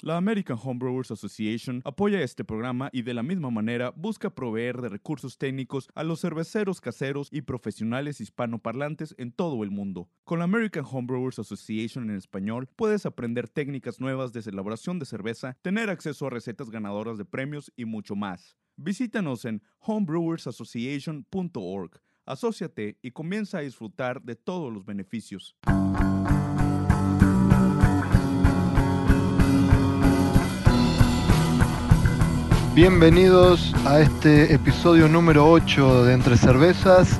La American Homebrewers Association apoya este programa y de la misma manera busca proveer de recursos técnicos a los cerveceros caseros y profesionales hispanoparlantes en todo el mundo. Con la American Homebrewers Association en español puedes aprender técnicas nuevas de elaboración de cerveza, tener acceso a recetas ganadoras de premios y mucho más. Visítanos en homebrewersassociation.org, asóciate y comienza a disfrutar de todos los beneficios. Bienvenidos a este episodio número 8 de Entre Cervezas,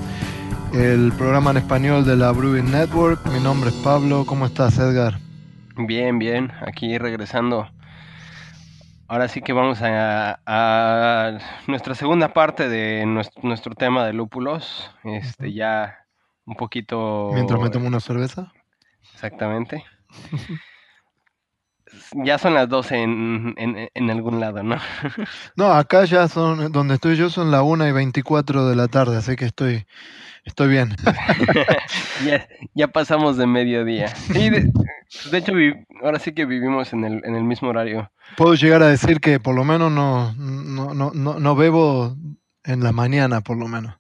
el programa en español de la Brewing Network. Mi nombre es Pablo. ¿Cómo estás, Edgar? Bien, bien. Aquí regresando. Ahora sí que vamos a, nuestra segunda parte de nuestro, tema de lúpulos. Este, ya un poquito. Mientras me tomo una cerveza. Exactamente. ya son las 12 en, en, algún lado, ¿no? no, acá ya son, donde estoy yo son las 1 y 24 de la tarde, así que estoy, estoy bien. ya, pasamos de mediodía. Sí, de, de, hecho, ahora sí que vivimos en el, en el mismo horario. Puedo llegar a decir que por lo menos no, no, no, no, no bebo en la mañana, por lo menos.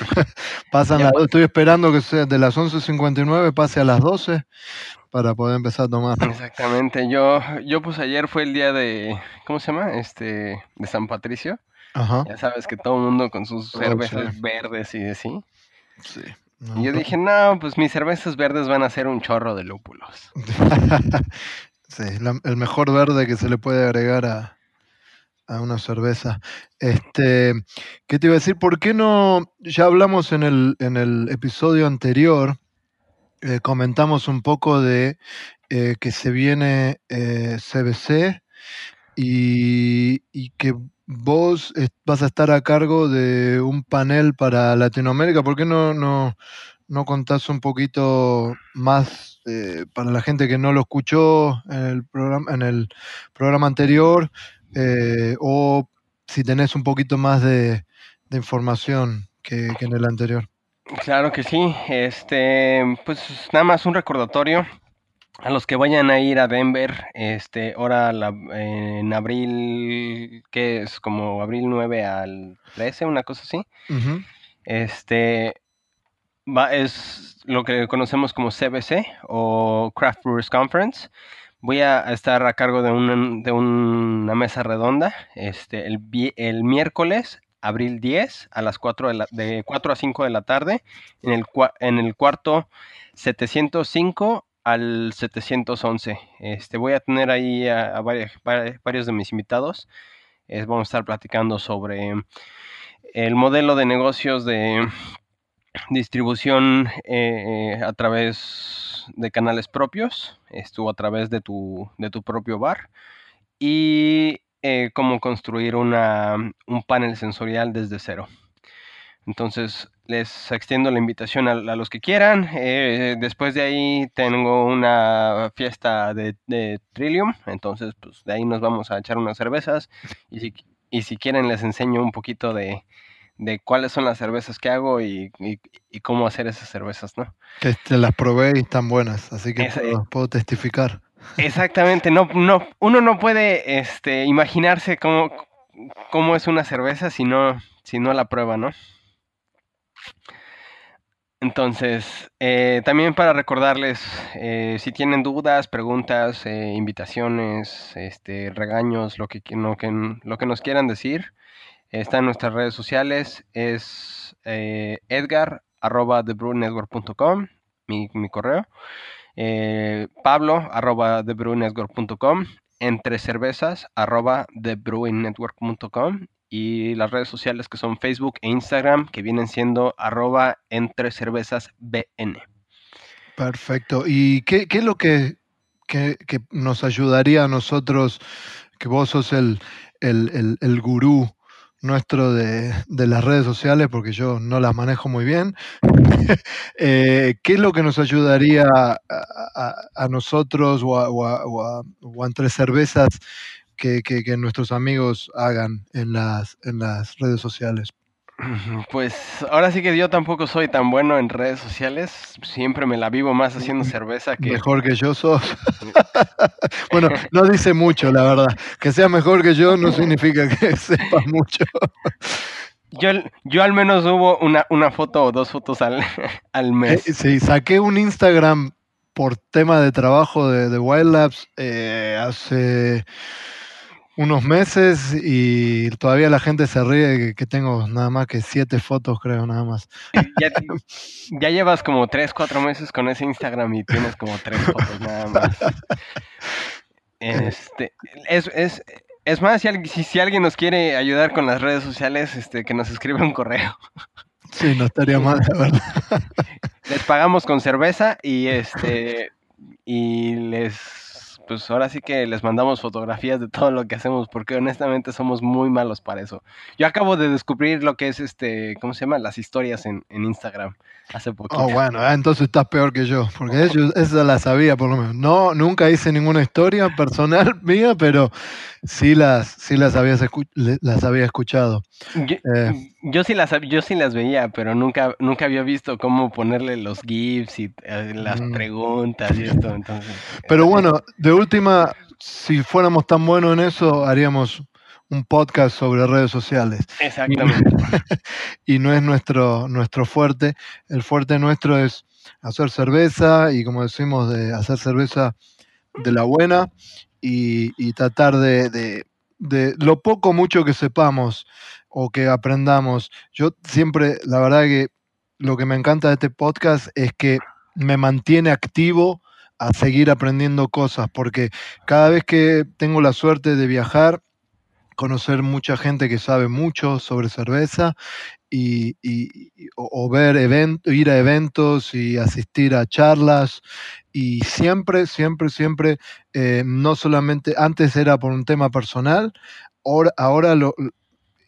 Pasan estoy esperando que sea de las 11.59 pase a las 12 para poder empezar a tomar. Exactamente. Yo, yo pues ayer fue el día de, ¿cómo se llama? Este, de San Patricio. Ajá. Ya sabes que todo el mundo con sus oh, cervezas verdes y así. Sí. y yo dije, no, pues mis cervezas verdes van a ser un chorro de lúpulos. sí, el mejor verde que se le puede agregar a, a una cerveza. Este, ¿qué te iba a decir? ¿Por qué no? Ya hablamos en el, en el episodio anterior eh, comentamos un poco de eh, que se viene CBC eh, y, que vos vas a estar a cargo de un panel para Latinoamérica. ¿Por qué no, no, no contás un poquito más para la gente que no lo escuchó en el programa, en el programa anterior? O si tenés un poquito más de, información que en el anterior. Claro que sí. Este, pues nada más un recordatorio a los que vayan a ir a Denver, este, ahora en abril, que es como abril 9 al 13, una cosa así. Este, va, es lo que conocemos como CBC o Craft Brewers Conference. Voy a estar a cargo de, un, de una mesa redonda este, el, el miércoles abril 10 a las 4 de, de 4 a 5 de la tarde en el, en el cuarto 705 al 711. Este, voy a tener ahí a, varios, de mis invitados. vamos a estar platicando sobre el modelo de negocios de distribución eh, a través de canales propios, estuvo a través de tu, de tu propio bar y eh, cómo construir una, un panel sensorial desde cero. Entonces, les extiendo la invitación a, los que quieran. Eh, después de ahí tengo una fiesta de, de, Trillium. Entonces, pues de ahí nos vamos a echar unas cervezas. Y si, y si quieren, les enseño un poquito de, de cuáles son las cervezas que hago y, y, cómo hacer esas cervezas, ¿no? Que te las probé y están buenas, así que puedo, testificar. Exactamente, no, no, uno no puede este, imaginarse cómo, cómo es una cerveza si no, si no la prueba, ¿no? Entonces, eh, también para recordarles, eh, si tienen dudas, preguntas, eh, invitaciones, este, regaños, lo que, lo, que, lo que nos quieran decir, está en nuestras redes sociales, es edgar arroba mi, mi correo eh, Pablo arroba entre cervezas arroba thebrewingnetwork.com y las redes sociales que son Facebook e Instagram que vienen siendo arroba entre cervezas BN. Perfecto. ¿Y qué, qué es lo que, que, nos ayudaría a nosotros, que vos sos el, el, el, el gurú nuestro de, las redes sociales, porque yo no las manejo muy bien. Eh, ¿Qué es lo que nos ayudaría a, nosotros o a, entre cervezas que, nuestros amigos hagan en las, en las redes sociales? Pues ahora sí que yo tampoco soy tan bueno en redes sociales. Siempre me la vivo más haciendo cerveza que. Mejor que yo sos. bueno, no dice mucho, la verdad. Que sea mejor que yo no significa que sepas mucho. Yo, yo al menos hubo una, una foto o dos fotos al, al mes. Eh, sí, saqué un Instagram por tema de trabajo de, de Wild Labs eh, hace unos meses y todavía la gente se ríe que, tengo nada más que siete fotos, creo, nada más. Ya, llevas como tres, cuatro meses con ese Instagram y tienes como tres fotos nada más. Este, es, es, es más, si, si, alguien nos quiere ayudar con las redes sociales, este, que nos escriba un correo. Sí, no estaría mal, la verdad. Les pagamos con cerveza y este y les pues ahora sí que les mandamos fotografías de todo lo que hacemos, porque honestamente somos muy malos para eso. Yo acabo de descubrir lo que es este, ¿cómo se llama? Las historias en, en Instagram hace poco. Oh, bueno, ah, entonces estás peor que yo, porque yo esa la sabía por lo menos. No, nunca hice ninguna historia personal mía, pero sí las, sí las, habías las había escuchado. Yo, eh, yo, sí las, yo sí las veía, pero nunca, nunca había visto cómo ponerle los GIFs y eh, las mm. preguntas y esto. Entonces, pero bueno, de última, si fuéramos tan buenos en eso, haríamos un podcast sobre redes sociales. Exactamente. y no es nuestro, nuestro fuerte. El fuerte nuestro es hacer cerveza y como decimos, de hacer cerveza de la buena y, tratar de, de, lo poco mucho que sepamos o que aprendamos. Yo siempre, la verdad que lo que me encanta de este podcast es que me mantiene activo a seguir aprendiendo cosas, porque cada vez que tengo la suerte de viajar, conocer mucha gente que sabe mucho sobre cerveza y, o, ver ir a eventos y asistir a charlas y siempre, siempre, siempre, eh, no solamente, antes era por un tema personal, ahora, ahora lo,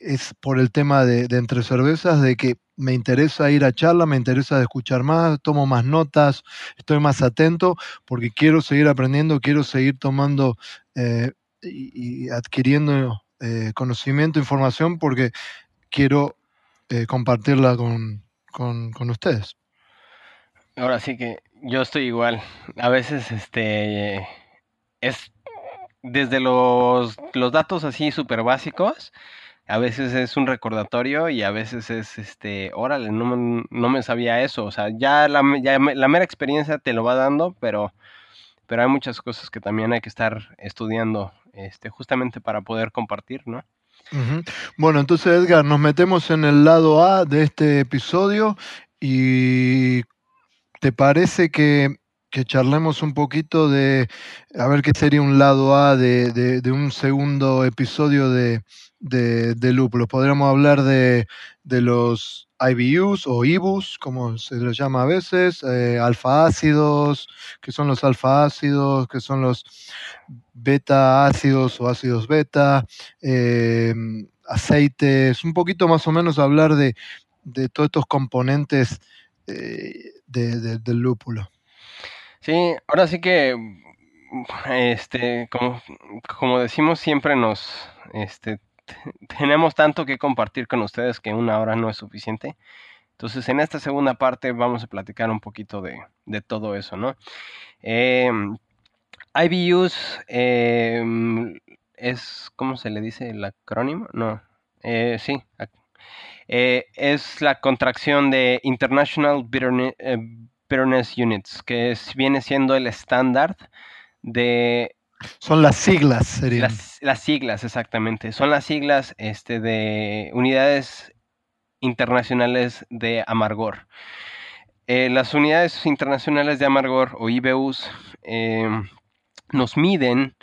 es por el tema de, entre cervezas, de que me interesa ir a charla, me interesa escuchar más, tomo más notas, estoy más atento porque quiero seguir aprendiendo, quiero seguir tomando eh, y, adquiriendo eh, conocimiento, información, porque quiero eh, compartirla con, con, ustedes. Ahora sí que yo estoy igual. A veces este es desde los, los datos así súper básicos a veces es un recordatorio y a veces es, este, órale, no, no me sabía eso. O sea, ya la, la mera experiencia te lo va dando, pero, pero hay muchas cosas que también hay que estar estudiando este, justamente para poder compartir, ¿no? Bueno, entonces Edgar, nos metemos en el lado A de este episodio y ¿te parece que, charlemos un poquito de, a ver qué sería un lado A de, un segundo episodio de, de, lúpulos. Podríamos hablar de, los IBUs o IBUs, como se les llama a veces, eh, alfa ácidos, que son los alfa ácidos, que son los beta ácidos o ácidos beta, eh, aceites, un poquito más o menos hablar de, de todos estos componentes eh, de, del lúpulo. Sí, ahora sí que, este, como, como decimos, siempre nos, este, tenemos tanto que compartir con ustedes que una hora no es suficiente. Entonces, en esta segunda parte vamos a platicar un poquito de, todo eso, ¿no? Eh, IBUs em, es, ¿cómo se le dice el acrónimo? No, eh, sí, eh, es la contracción de International eh, Bitterness, Units, que viene siendo el estándar de son las siglas, serían. Las, siglas, exactamente. Son las siglas este, de unidades internacionales de amargor. Eh, las unidades internacionales de amargor o IBUs nos miden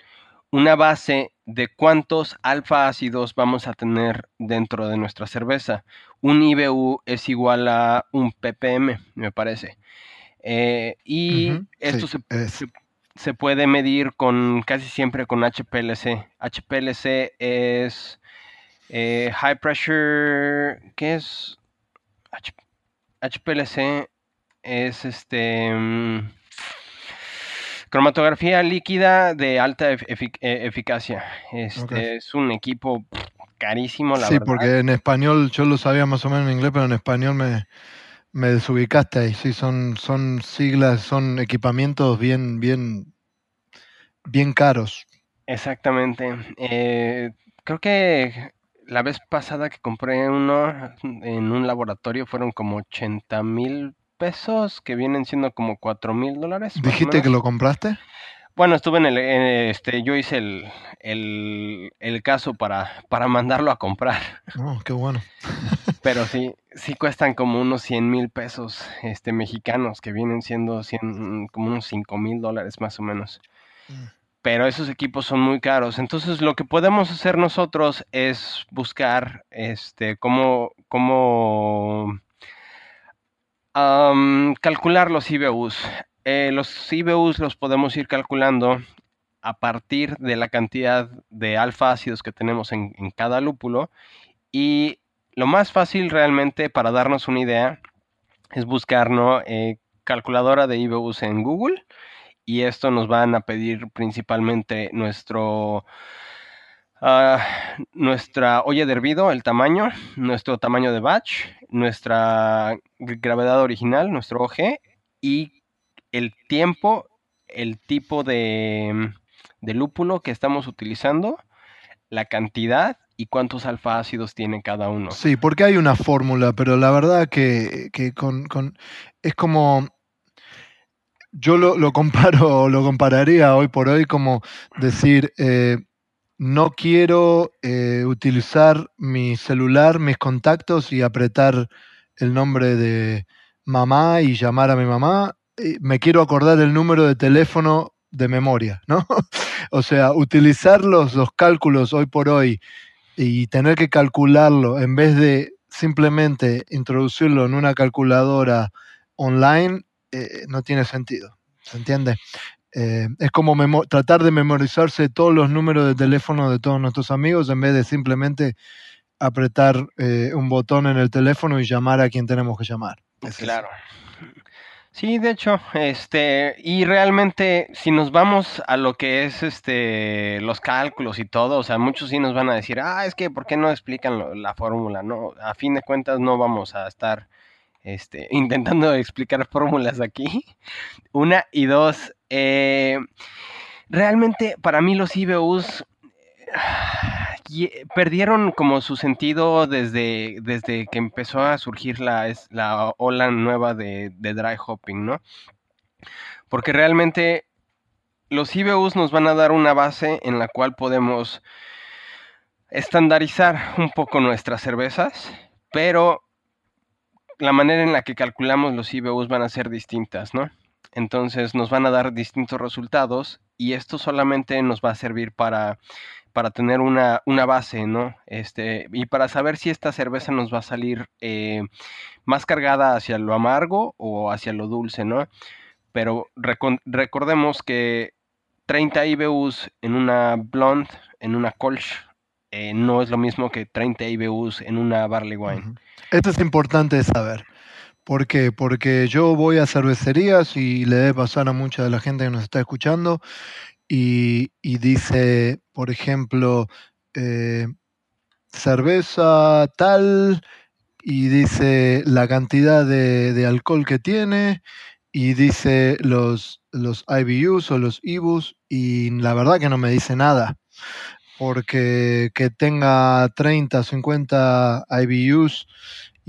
una base de cuántos alfa ácidos vamos a tener dentro de nuestra cerveza. Un IBU es igual a un ppm, me parece. Eh, y esto se, se puede medir con casi siempre con HPLC. HPLC es eh, High Pressure, ¿qué es? HPLC es este mm, cromatografía líquida de alta e-, eficacia. Este es un equipo carísimo, la Sí, verdad. porque en español yo lo sabía más o menos en inglés, pero en español me, me desubicaste ahí. Sí, son, son siglas, son equipamientos bien, bien, bien caros. Exactamente. Eh, creo que la vez pasada que compré uno en un laboratorio fueron como 80 mil pesos, que vienen siendo como 4 mil dólares. ¿Dijiste que lo compraste? Bueno, estuve en el, en, este, yo hice el, el, el caso para, para mandarlo a comprar, Oh, qué bueno. pero sí, sí cuestan como unos 100 mil pesos este, mexicanos, que vienen siendo 100, como unos 5 mil dólares más o menos. Mm. Pero esos equipos son muy caros. Entonces, lo que podemos hacer nosotros es buscar este, cómo, cómo calcular los IBUs. Eh, los IBUs los podemos ir calculando a partir de la cantidad de alfa ácidos que tenemos en, cada lúpulo. Y lo más fácil realmente para darnos una idea es buscar ¿no? Eh, calculadora de IBUs en Google. Y esto nos van a pedir principalmente nuestro, ah, nuestra olla de hervido, el tamaño, nuestro tamaño de batch, nuestra gravedad original, nuestro OG, y el tiempo, el tipo de, lúpulo que estamos utilizando, la cantidad y cuántos alfa ácidos tiene cada uno. Sí, porque hay una fórmula, pero la verdad que, que con, con- es como, yo lo, lo comparo, lo compararía hoy por hoy como decir, eh, no quiero eh, utilizar mi celular, mis contactos y apretar el nombre de mamá y llamar a mi mamá. Me quiero acordar el número de teléfono de memoria, ¿no? O sea, utilizar los, los cálculos hoy por hoy y tener que calcularlo en vez de simplemente introducirlo en una calculadora online, eh, no tiene sentido. ¿Se entiende? Eh, es como tratar de memorizarse todos los números de teléfono de todos nuestros amigos en vez de simplemente apretar eh, un botón en el teléfono y llamar a quien tenemos que llamar. Es. Claro. Sí, de hecho, este, y realmente, si nos vamos a lo que es este, los cálculos y todo, o sea, muchos sí nos van a decir, ah, es que, ¿por qué no explican la fórmula? No, a fin de cuentas no vamos a estar, este, intentando explicar fórmulas aquí. Una y dos, eh, realmente para mí los IBUs perdieron como su sentido desde, desde que empezó a surgir la, la ola nueva de dry hopping, ¿no? Porque realmente los IBUs nos van a dar una base en la cual podemos estandarizar un poco nuestras cervezas, pero la manera en la que calculamos los IBUs van a ser distintas, ¿no? Entonces nos van a dar distintos resultados y esto solamente nos va a servir para, para tener una, una base, ¿no? Este, y para saber si esta cerveza nos va a salir eh, más cargada hacia lo amargo o hacia lo dulce, ¿no? Pero recordemos que 30 IBUs en una blonde, en una Kolsch, eh, no es lo mismo que 30 IBUs en una barley wine. Esto es importante saber. ¿Por qué? Porque yo voy a cervecerías y le debe pasar a mucha de la gente que nos está escuchando y, y dice, por ejemplo, eh, cerveza tal y dice la cantidad de, de alcohol que tiene y dice los, los IBUs o los IBUs y la verdad que no me dice nada porque que tenga 30, 50 IBUs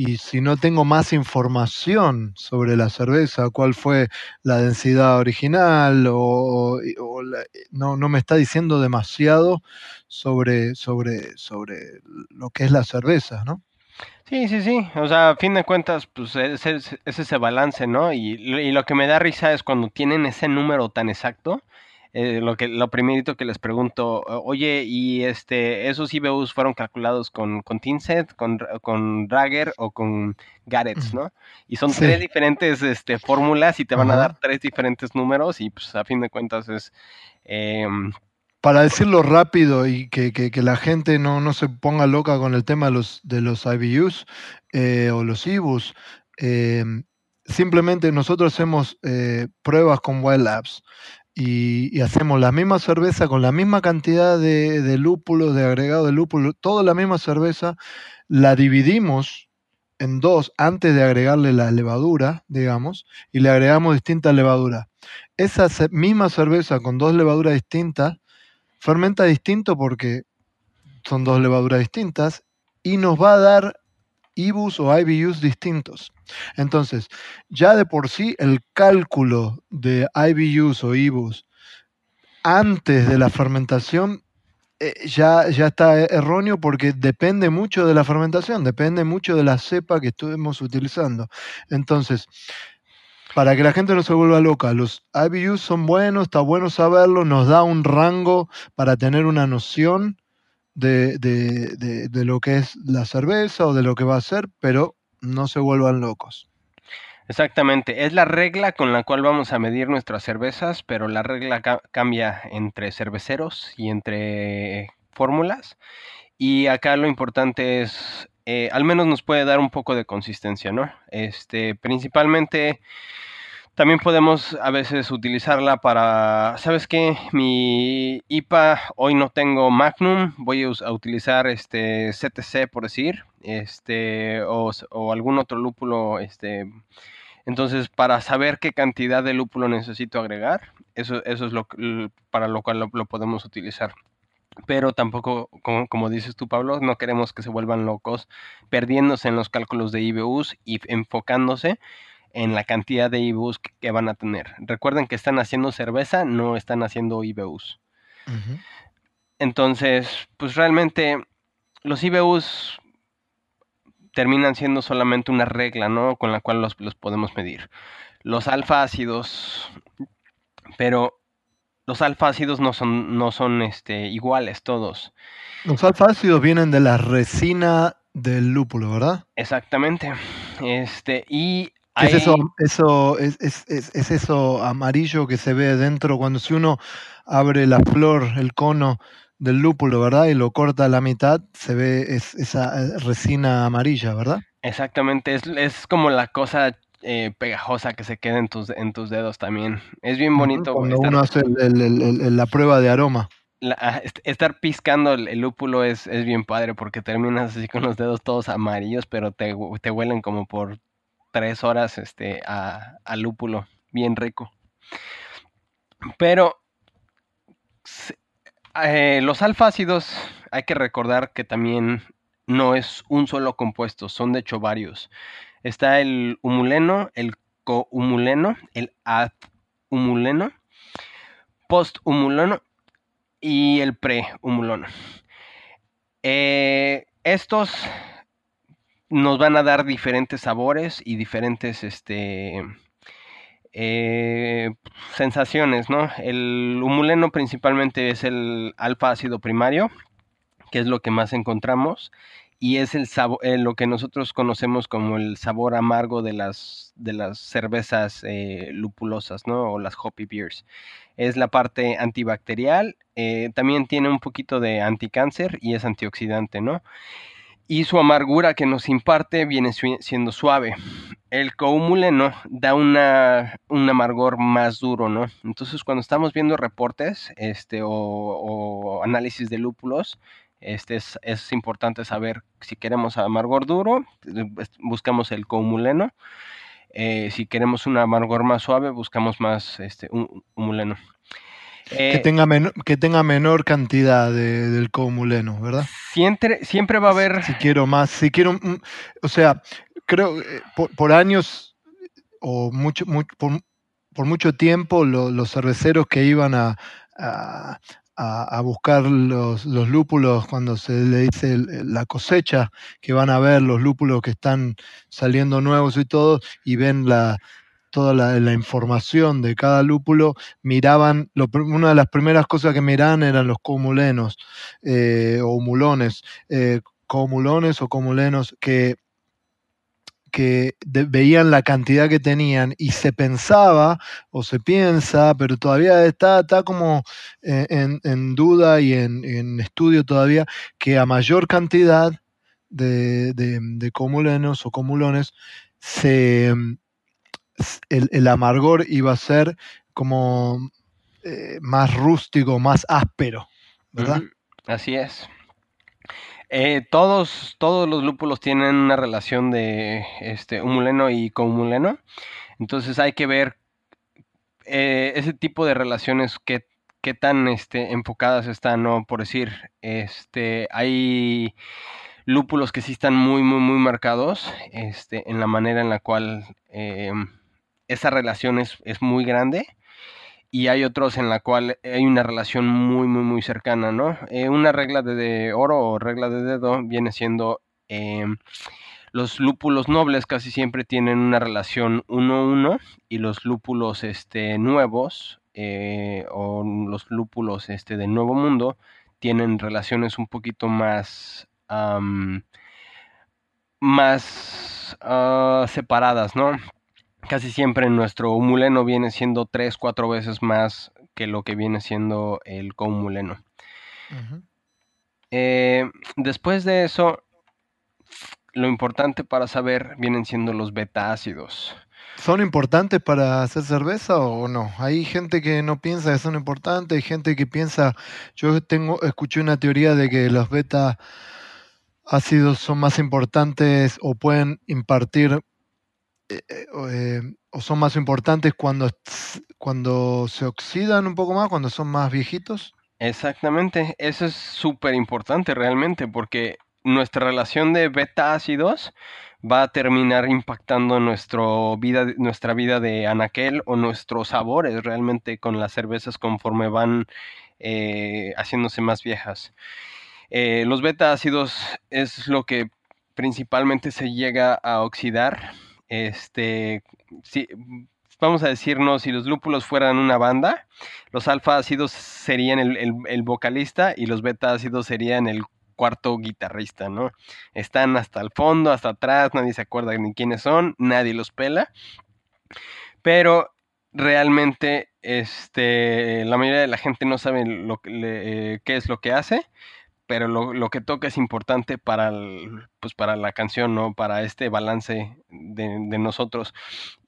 y si no tengo más información sobre la cerveza, cuál fue la densidad original o, la- no, no me está diciendo demasiado sobre, sobre, sobre lo que es la cerveza, ¿no? Sí, sí, sí. O sea, a fin de cuentas, pues es, es- es ese balance, ¿no? Y, y lo que me da risa es cuando tienen ese número tan exacto. Eh, lo que lo primerito que les pregunto, oye, ¿y este esos IBUs fueron calculados con, con Tinset, con, con Rager o con Garrett's, ¿no? Y son Sí. tres diferentes este, fórmulas y te van a dar tres diferentes números y pues a fin de cuentas es... em, Para decirlo rápido y que, que- que la gente no, no se ponga loca con el tema de los, de los IBUs eh, o los IBUs, eh, simplemente nosotros hacemos eh, pruebas con Wild Labs. Y, hacemos la misma cerveza con la misma cantidad de, de lúpulo, de agregado de lúpulo, toda la misma cerveza, la dividimos en dos antes de agregarle la levadura, digamos, y le agregamos distintas levaduras. Esa misma cerveza con dos levaduras distintas fermenta distinto porque son dos levaduras distintas y nos va a dar IBUs o IBUs distintos. Entonces, ya de por sí el cálculo de IBUs o IBUs antes de la fermentación eh, ya, ya está erróneo porque depende mucho de la fermentación, depende mucho de la cepa que estuvimos utilizando. Entonces, para que la gente no se vuelva loca, los IBUs son buenos, está bueno saberlo, nos da un rango para tener una noción de, de, lo que es la cerveza o de lo que va a ser, pero no se vuelvan locos. Exactamente, es la regla con la cual vamos a medir nuestras cervezas, pero la regla cambia entre cerveceros y entre fórmulas. Y acá lo importante es, eh, al menos nos puede dar un poco de consistencia, ¿no? Este, principalmente también podemos a veces utilizarla para, ¿sabes qué? Mi IPA, hoy no tengo Magnum, voy a utilizar este CTC por decir, este, o, algún otro lúpulo, este. Entonces, para saber qué cantidad de lúpulo necesito agregar, eso, eso es lo, para lo cual lo, podemos utilizar. Pero tampoco, como, como, dices tú, Pablo, no queremos que se vuelvan locos perdiéndose en los cálculos de IBUs y enfocándose en la cantidad de IBUs que van a tener. Recuerden que están haciendo cerveza, no están haciendo IBUs. Entonces, pues realmente los IBUs terminan siendo solamente una regla, ¿no? Con la cual los, podemos medir. Los alfa ácidos, pero los alfa ácidos no son, no son este, iguales todos. Los alfa ácidos vienen de la resina del lúpulo, ¿verdad? Exactamente. Este, y es eso, eso es, es, eso amarillo que se ve dentro cuando si uno abre la flor, el cono del lúpulo, ¿verdad? Y lo corta a la mitad, se ve esa eh, resina amarilla, ¿verdad? Exactamente, es, como la cosa eh, pegajosa que se queda en tus, en tus dedos también. Es bien bonito. Cuando uno hace la prueba de aroma. Ah, estar piscando el, lúpulo es, es, bien padre porque terminas así con los dedos todos amarillos, pero te, te huelen como por tres horas este, a, lúpulo, bien rico. Pero eh, los alfácidos hay que recordar que también no es un solo compuesto, son de hecho varios. Está el humuleno, el cohumuleno, el adhumuleno, posthumuleno y el prehumuleno. Eh, estos nos van a dar diferentes sabores y diferentes este, eh, sensaciones, ¿no? El humuleno principalmente es el alfa ácido primario, que es lo que más encontramos, y es el sabor, eh, lo que nosotros conocemos como el sabor amargo de las, de las cervezas eh, lupulosas, ¿no? O las hoppy beers. Es la parte antibacterial, también tiene un poquito de anticáncer y es antioxidante, ¿no? Y su amargura que nos imparte viene siendo suave. El coumuleno da una, un amargor más duro, ¿no? Entonces cuando estamos viendo reportes este, o, análisis de lúpulos, este es, importante saber si queremos amargor duro, buscamos el coumuleno. Eh, si queremos un amargor más suave, buscamos más este, un, humuleno que, eh, tenga que tenga menor cantidad de, del comuleno, ¿verdad? Siempre, siempre va a haber... Si quiero más, si quiero... O sea, creo eh, por, años o mucho, por, mucho tiempo los cerveceros que iban a, a, buscar los, los, lúpulos cuando se le dice la cosecha, que van a ver los lúpulos que están saliendo nuevos y todo, y ven la, toda la, información de cada lúpulo, miraban, una de las primeras cosas que miraban eran los comulenos eh, o mulones, eh, comulones o comulenos que que veían la cantidad que tenían y se pensaba o se piensa, pero todavía está, está como eh, en, duda y en, estudio todavía, que a mayor cantidad de, de, de comulenos o comulones se, el, amargor iba a ser como eh, más rústico, más áspero, ¿verdad? Así es. Eh, todos, todos los lúpulos tienen una relación de este, humuleno y comuleno. Entonces hay que ver eh, ese tipo de relaciones que qué tan este, enfocadas están, ¿no? Por decir, este, hay lúpulos que sí están muy, muy, muy marcados este, en la manera en la cual em, esa relación es, muy grande y hay otros en la cual hay una relación muy, muy, muy cercana, ¿no? Eh, una regla de, oro o regla de dedo viene siendo em, los lúpulos nobles casi siempre tienen una relación 1-1 y los lúpulos este, nuevos eh, o los lúpulos este, del Nuevo Mundo tienen relaciones un poquito más, más ah, separadas, ¿no? Casi siempre nuestro humuleno viene siendo 3, 4 veces más que lo que viene siendo el cohumuleno. Eh, después de eso, lo importante para saber vienen siendo los beta ácidos. ¿Son importantes para hacer cerveza o no? Hay gente que no piensa que son importantes, hay gente que piensa, yo tengo, escuché una teoría de que los beta ácidos son más importantes o pueden impartir eh, eh, eh, o son más importantes cuando, cuando se oxidan un poco más, cuando son más viejitos. Exactamente, eso es súper importante realmente porque nuestra relación de beta ácidos va a terminar impactando nuestro vida, nuestra vida de anaquel o nuestros sabores realmente con las cervezas conforme van eh, haciéndose más viejas. Los beta ácidos es lo que principalmente se llega a oxidar. Este, si, vamos a decirnos, si los lúpulos fueran una banda, los alfa ácidos serían el, vocalista y los beta ácidos serían el cuarto guitarrista, ¿no? Están hasta el fondo, hasta atrás, nadie se acuerda ni quiénes son, nadie los pela. Pero realmente este, la mayoría de la gente no sabe lo, eh, qué es lo que hace, pero lo, que toca es importante para, pues para la canción, ¿no? Para este balance de, de nosotros.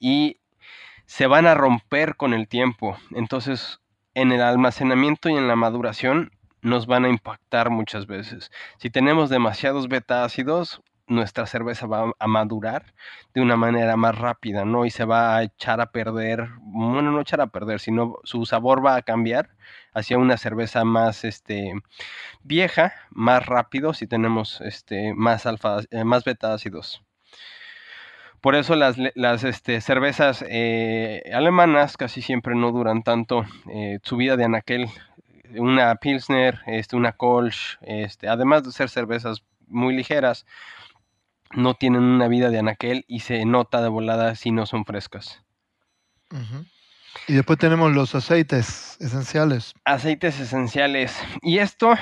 Y se van a romper con el tiempo. Entonces, en el almacenamiento y en la maduración nos van a impactar muchas veces. Si tenemos demasiados beta ácidos, nuestra cerveza va a madurar de una manera más rápida, ¿no? Y se va a echar a perder, bueno, no echar a perder, sino su sabor va a cambiar hacia una cerveza más este vieja, más rápido si tenemos este más alfa eh, más beta ácidos. Por eso las, este, cervezas eh, alemanas casi siempre no duran tanto. Eh, su vida de anaquel una Pilsner, este, una Kolsch, este, además de ser cervezas muy ligeras, no tienen una vida de anaquel y se nota de volada si no son frescas. Y después tenemos los aceites esenciales. Aceites esenciales. Y esto,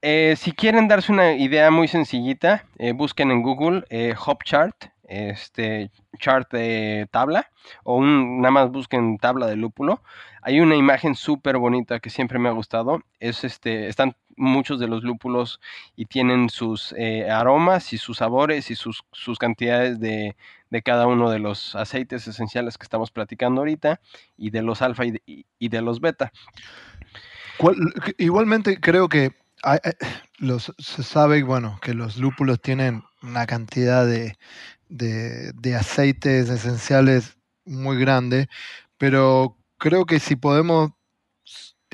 eh, si quieren darse una idea muy sencillita, eh, busquen en Google eh, Hop Chart, este chart de tabla, o un, nada más busquen tabla de lúpulo. Hay una imagen súper bonita que siempre me ha gustado. Es este, están muchos de los lúpulos y tienen sus eh, aromas y sus sabores y sus, sus cantidades de, de, cada uno de los aceites esenciales que estamos platicando ahorita y de los alfa y de, los beta. igualmente creo que los, se sabe bueno, que los lúpulos tienen una cantidad de, de, de aceites esenciales muy grande, pero creo que si podemos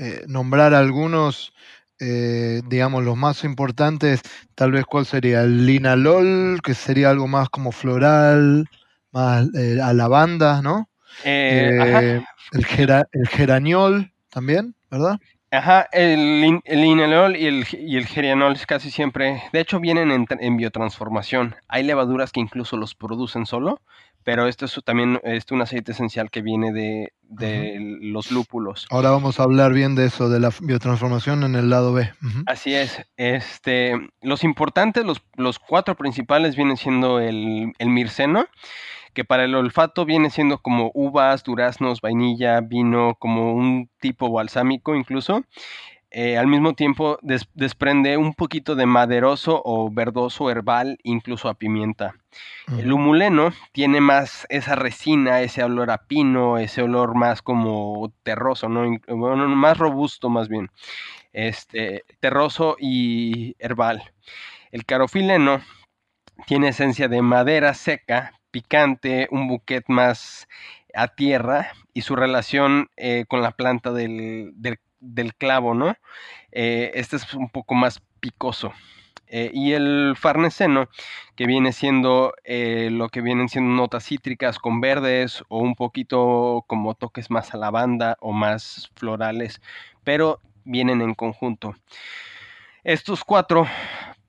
eh, nombrar algunos, eh, digamos, los más importantes, tal vez cuál sería el linalol, que sería algo más como floral, más eh, a lavanda, ¿no? el, el geraniol también, ¿verdad? Ajá, el, el linalol y el, y el gerianol casi siempre, de hecho vienen en, en, biotransformación. Hay levaduras que incluso los producen solo, pero esto es también es un aceite esencial que viene de, los lúpulos. Ahora vamos a hablar bien de eso, de la biotransformación en el lado B. Así es. Este, los importantes, los, los cuatro principales vienen siendo el, el mirceno, que para el olfato viene siendo como uvas, duraznos, vainilla, vino, como un tipo balsámico incluso. Eh, al mismo tiempo desprende un poquito de maderoso o verdoso herbal, incluso a pimienta. El humuleno tiene más esa resina, ese olor a pino, ese olor más como terroso, ¿no? Bueno, más robusto más bien. Este, terroso y herbal. El carofileno tiene esencia de madera seca, picante, un buquet más a tierra y su relación eh, con la planta del, clavo, ¿no? Eh, este es un poco más picoso. Eh, y el farneseno, que viene siendo lo que vienen siendo notas cítricas con verdes o un poquito como toques más a lavanda o más florales, pero vienen en conjunto. Estos cuatro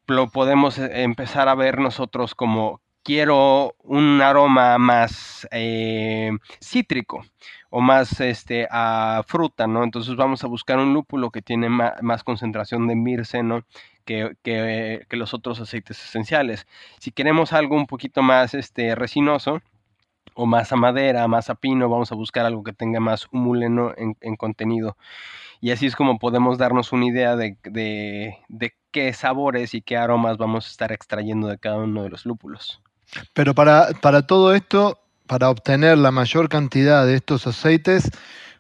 lo podemos empezar a ver nosotros como quiero un aroma más eh, cítrico o más este, a fruta, ¿no? Entonces vamos a buscar un lúpulo que tiene más, concentración de mirceno que, que, los otros aceites esenciales. Si queremos algo un poquito más este, resinoso, o más a madera, más a pino, vamos a buscar algo que tenga más humuleno en, en contenido. Y así es como podemos darnos una idea de, de, de, qué sabores y qué aromas vamos a estar extrayendo de cada uno de los lúpulos. Pero para, para todo esto, para obtener la mayor cantidad de estos aceites,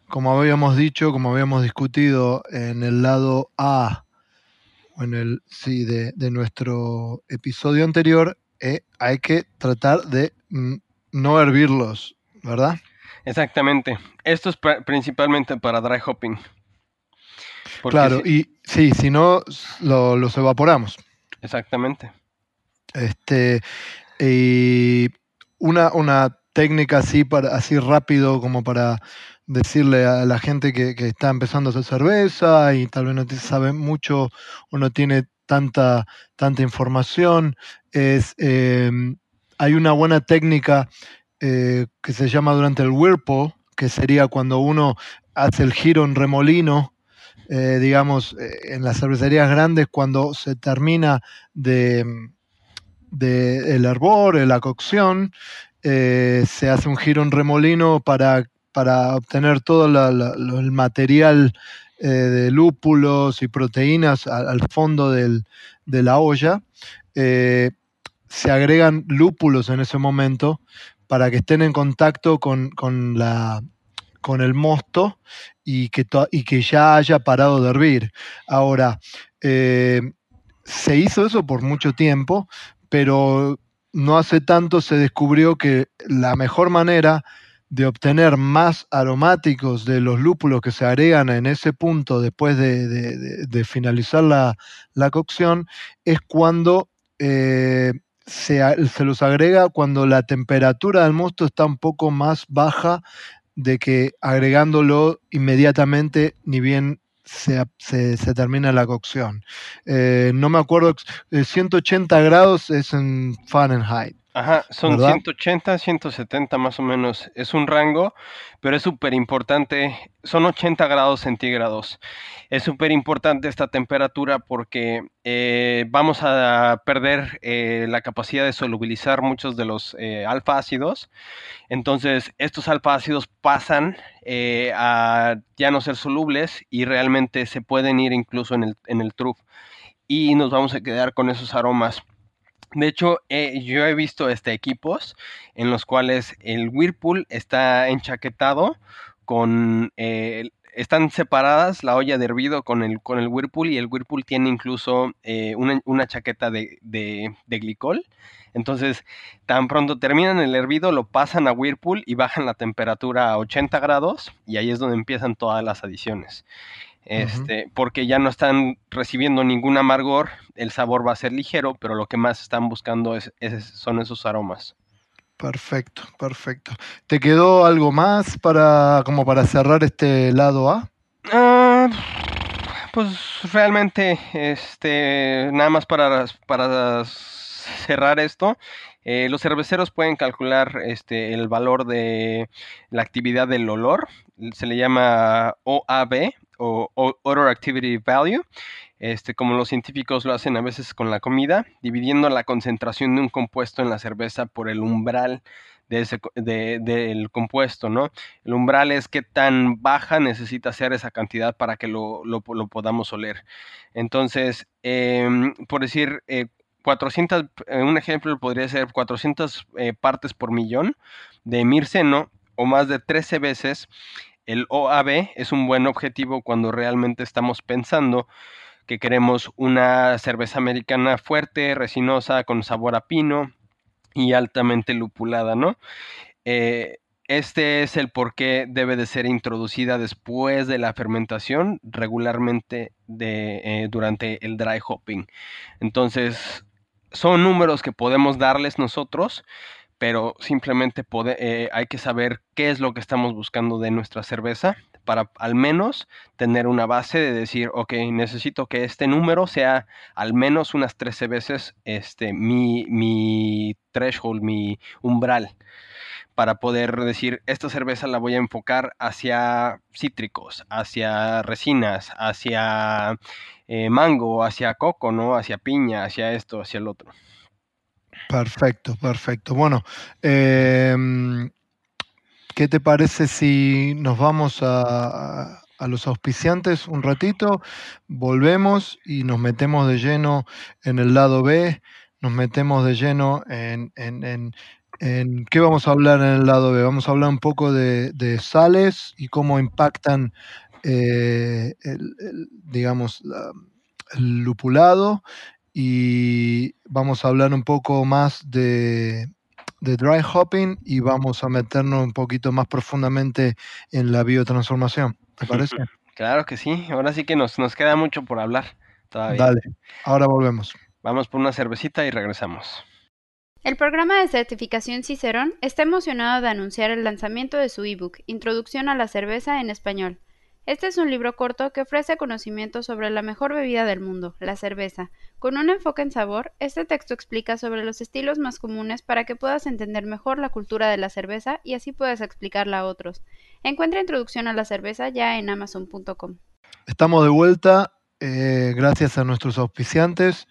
como habíamos dicho, como habíamos discutido en el lado A, o en el sí, de, nuestro episodio anterior, eh, hay que tratar de mm, no hervirlos, ¿verdad? Exactamente. Esto es principalmente para dry hopping. Claro, y sí, si no, los evaporamos. Exactamente. Este, y una, una técnica así, para, así rápido como para decirle a la gente que, está empezando a hacer cerveza y tal vez no sabe mucho o no tiene tanta, tanta información, es em, hay una buena técnica eh, que se llama durante el whirlpool, que sería cuando uno hace el giro en remolino, eh, digamos, eh, en las cervecerías grandes, cuando se termina de del el hervor, de la cocción, eh, se hace un giro en remolino para, para obtener todo el material eh, de lúpulos y proteínas al, fondo de la olla. Eh, se agregan lúpulos en ese momento para que estén en contacto con, la, con el mosto y que, y que ya haya parado de hervir. Ahora, se hizo eso por mucho tiempo, pero no hace tanto se descubrió que la mejor manera de obtener más aromáticos de los lúpulos que se agregan en ese punto después de, finalizar la, cocción es cuando eh, se, se, los agrega cuando la temperatura del mosto está un poco más baja de que agregándolo inmediatamente ni bien se, termina la cocción. Eh, no me acuerdo, 180 grados es en Fahrenheit. Ajá, son 180, 170 más o menos. Es un rango, pero es súper importante. Son 80 grados centígrados. Es súper importante esta temperatura porque eh, vamos a perder eh, la capacidad de solubilizar muchos de los eh, alfa ácidos. Entonces, estos alfa ácidos pasan a ya no ser solubles y realmente se pueden ir incluso en el, en el truff. Y nos vamos a quedar con esos aromas. De hecho, eh, yo he visto este, equipos en los cuales el Whirlpool está enchaquetado con... Eh, están separadas la olla de hervido con el, con el Whirlpool y el Whirlpool tiene incluso eh, una, chaqueta de, de, de, glicol. Entonces, tan pronto terminan el hervido, lo pasan a Whirlpool y bajan la temperatura a 80 grados y ahí es donde empiezan todas las adiciones este, porque ya no están recibiendo ningún amargor, el sabor va a ser ligero, pero lo que más están buscando es, son esos aromas. Perfecto, perfecto. ¿Te quedó algo más para como para cerrar este lado A? Ah, pues realmente, este, nada más para, para cerrar esto, eh, los cerveceros pueden calcular este, el valor de la actividad del olor, se le llama OAB o Odor Activity Value. este, como los científicos lo hacen a veces con la comida, dividiendo la concentración de un compuesto en la cerveza por el umbral de ese, del compuesto, ¿no? El umbral es qué tan baja necesita ser esa cantidad para que lo, podamos oler. Entonces, em, por decir, 400, eh, un ejemplo podría ser 400 eh, partes por millón de mirceno o más de 13 veces el OAB es un buen objetivo cuando realmente estamos pensando que queremos una cerveza americana fuerte, resinosa, con sabor a pino y altamente lupulada, ¿no? Eh, este es el por qué debe de ser introducida después de la fermentación regularmente de, durante el dry hopping. Entonces, son números que podemos darles nosotros, pero simplemente eh, hay que saber qué es lo que estamos buscando de nuestra cerveza para al menos tener una base de decir, ok, necesito que este número sea al menos unas 13 veces este, mi, mi threshold, mi umbral, para poder decir, esta cerveza la voy a enfocar hacia cítricos, hacia resinas, hacia eh, mango, hacia coco, ¿no? Hacia piña, hacia esto, hacia el otro. Perfecto, perfecto. Bueno, em, ¿qué te parece si nos vamos a, los auspiciantes un ratito? Volvemos y nos metemos de lleno en el lado B, nos metemos de lleno en, ¿Qué vamos a hablar en el lado B? Vamos a hablar un poco de, sales y cómo impactan, eh, digamos, el lupulado y vamos a hablar un poco más de, dry hopping y vamos a meternos un poquito más profundamente en la biotransformación. ¿Te parece? Claro que sí, ahora sí que nos, nos queda mucho por hablar todavía. Dale, ahora volvemos. Vamos por una cervecita y regresamos. El programa de certificación Cicerón está emocionado de anunciar el lanzamiento de su ebook Introducción a la cerveza en español. Este es un libro corto que ofrece conocimientos sobre la mejor bebida del mundo, la cerveza. Con un enfoque en sabor, este texto explica sobre los estilos más comunes para que puedas entender mejor la cultura de la cerveza y así puedas explicarla a otros. Encuentra introducción a la cerveza ya en amazon.com. Estamos de vuelta, eh, gracias a nuestros auspiciantes.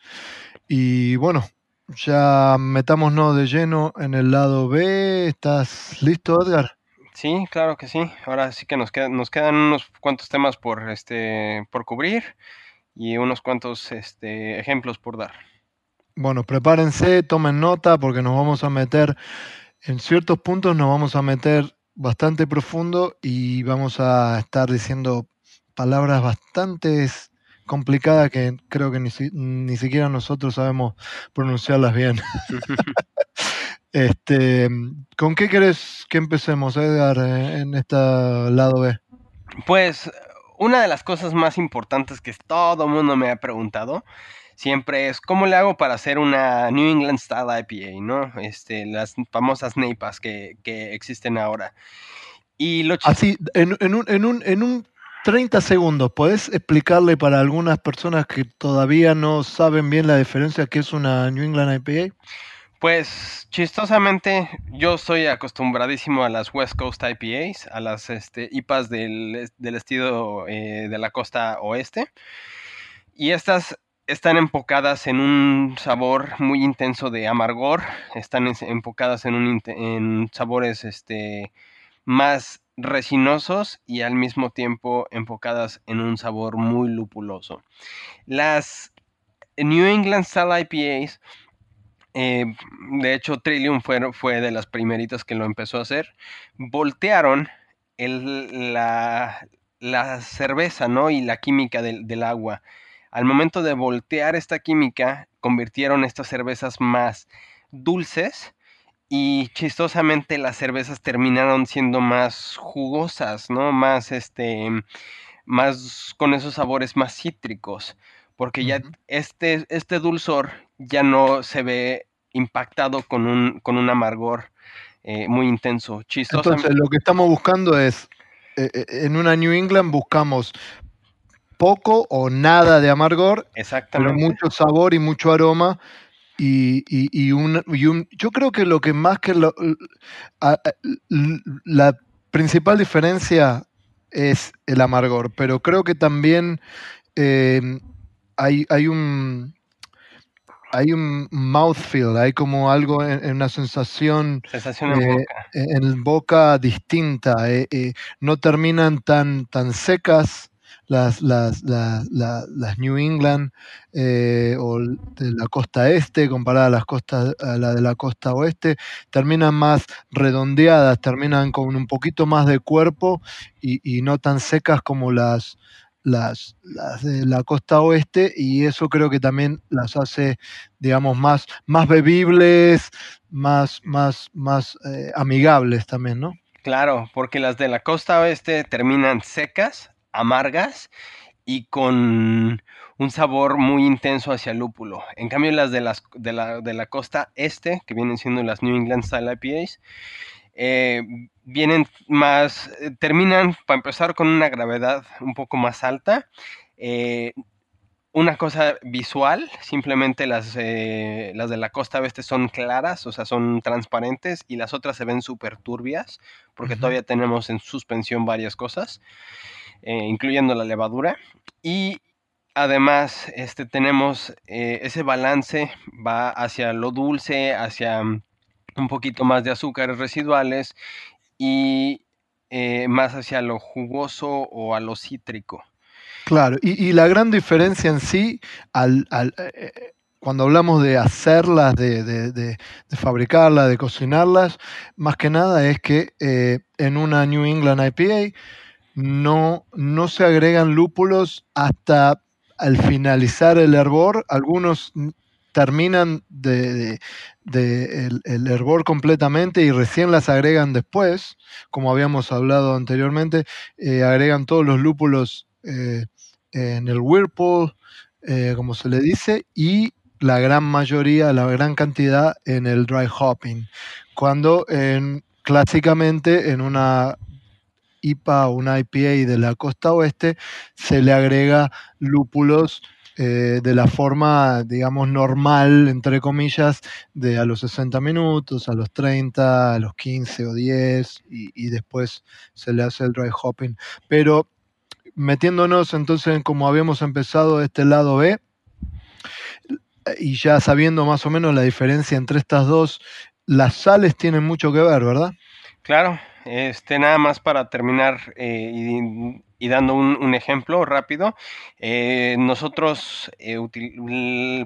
Y bueno, ya metámonos de lleno en el lado B. ¿Estás listo, Edgar? Sí, claro que sí. Ahora sí que nos, quedan, nos quedan unos cuantos temas por, este, por cubrir y unos cuantos este, ejemplos por dar. Bueno, prepárense, tomen nota porque nos vamos a meter, en ciertos puntos nos vamos a meter bastante profundo y vamos a estar diciendo palabras bastante complicadas que creo que ni, ni siquiera nosotros sabemos pronunciarlas bien. Este, ¿Con qué querés que empecemos, Edgar, en este lado B? Pues una de las cosas más importantes que todo el mundo me ha preguntado siempre es cómo le hago para hacer una New England Style IPA, ¿no? Este, las famosas NEIPAs que, que existen ahora. Y lo Así, en, en, un, en, un, en un 30 segundos, ¿podés explicarle para algunas personas que todavía no saben bien la diferencia que es una New England IPA? Pues chistosamente yo soy acostumbradísimo a las West Coast IPAs, a las este, IPAs del, estilo eh, de la costa oeste. Y estas están enfocadas en un sabor muy intenso de amargor, están enfocadas en, un, en sabores este, más resinosos y al mismo tiempo enfocadas en un sabor muy lupuloso. Las New England Style IPAs eh, de hecho, Trillium fue, fue, de las primeritas que lo empezó a hacer. Voltearon la, cerveza ¿no? y la química del, agua. Al momento de voltear esta química, convirtieron estas cervezas más dulces y chistosamente las cervezas terminaron siendo más jugosas, ¿no? Más este más con esos sabores más cítricos, porque ya este, este dulzor ya no se ve impactado con un, con un amargor eh, muy intenso, chistoso. Entonces, lo que estamos buscando es, eh, eh, en una New England buscamos poco o nada de amargor, pero mucho sabor y mucho aroma. Y, y, un, yo creo que lo que más que la principal diferencia es el amargor, pero creo que también hay, hay un hay un mouthfeel, hay como algo en, una sensación, sensación en, eh, boca. en boca distinta. Eh, eh, no terminan tan, tan secas las, las, las, las New England o de la costa este comparada a las costas a la de la costa oeste, terminan más redondeadas, terminan con un poquito más de cuerpo y, y no tan secas como las, las, las, de la costa oeste y eso creo que también las hace, digamos, más, más bebibles, más, más, más eh, amigables también, ¿no? Claro, porque las de la costa oeste terminan secas, amargas y con un sabor muy intenso hacia el lúpulo. En cambio, las de, las, de, la, de la costa este, que vienen siendo las New England Style IPAs, eh, vienen más, eh, terminan, para empezar, con una gravedad un poco más alta. Eh, una cosa visual, simplemente las, las de la costa oeste son claras, o sea, son transparentes, y las otras se ven súper turbias, porque todavía tenemos en suspensión varias cosas, incluyendo la levadura. Y además, este, tenemos ese balance, va hacia lo dulce, hacia un poquito más de azúcares residuales y eh, más hacia lo jugoso o a lo cítrico. Claro, y, la gran diferencia en sí, al, eh, eh, cuando hablamos de hacerlas, de, de, fabricarlas, de cocinarlas, más que nada es que en una New England IPA no, no se agregan lúpulos hasta al finalizar el hervor. Algunos terminan de, el, hervor completamente y recién las agregan después, como habíamos hablado anteriormente, eh, agregan todos los lúpulos eh, en el whirlpool, eh, como se le dice, y la gran mayoría, la gran cantidad en el dry hopping, cuando en, clásicamente en una IPA o una IPA de la costa oeste se le agrega lúpulos eh, de la forma, digamos, normal, entre comillas, de a los 60 minutos, a los 30, a los 15 o 10, y, después se le hace el dry hopping. Pero metiéndonos entonces en como habíamos empezado este lado B, y ya sabiendo más o menos la diferencia entre estas dos, las sales tienen mucho que ver, ¿verdad? Claro, este, nada más para terminar eh, y, dando un, ejemplo rápido, eh, nosotros eh,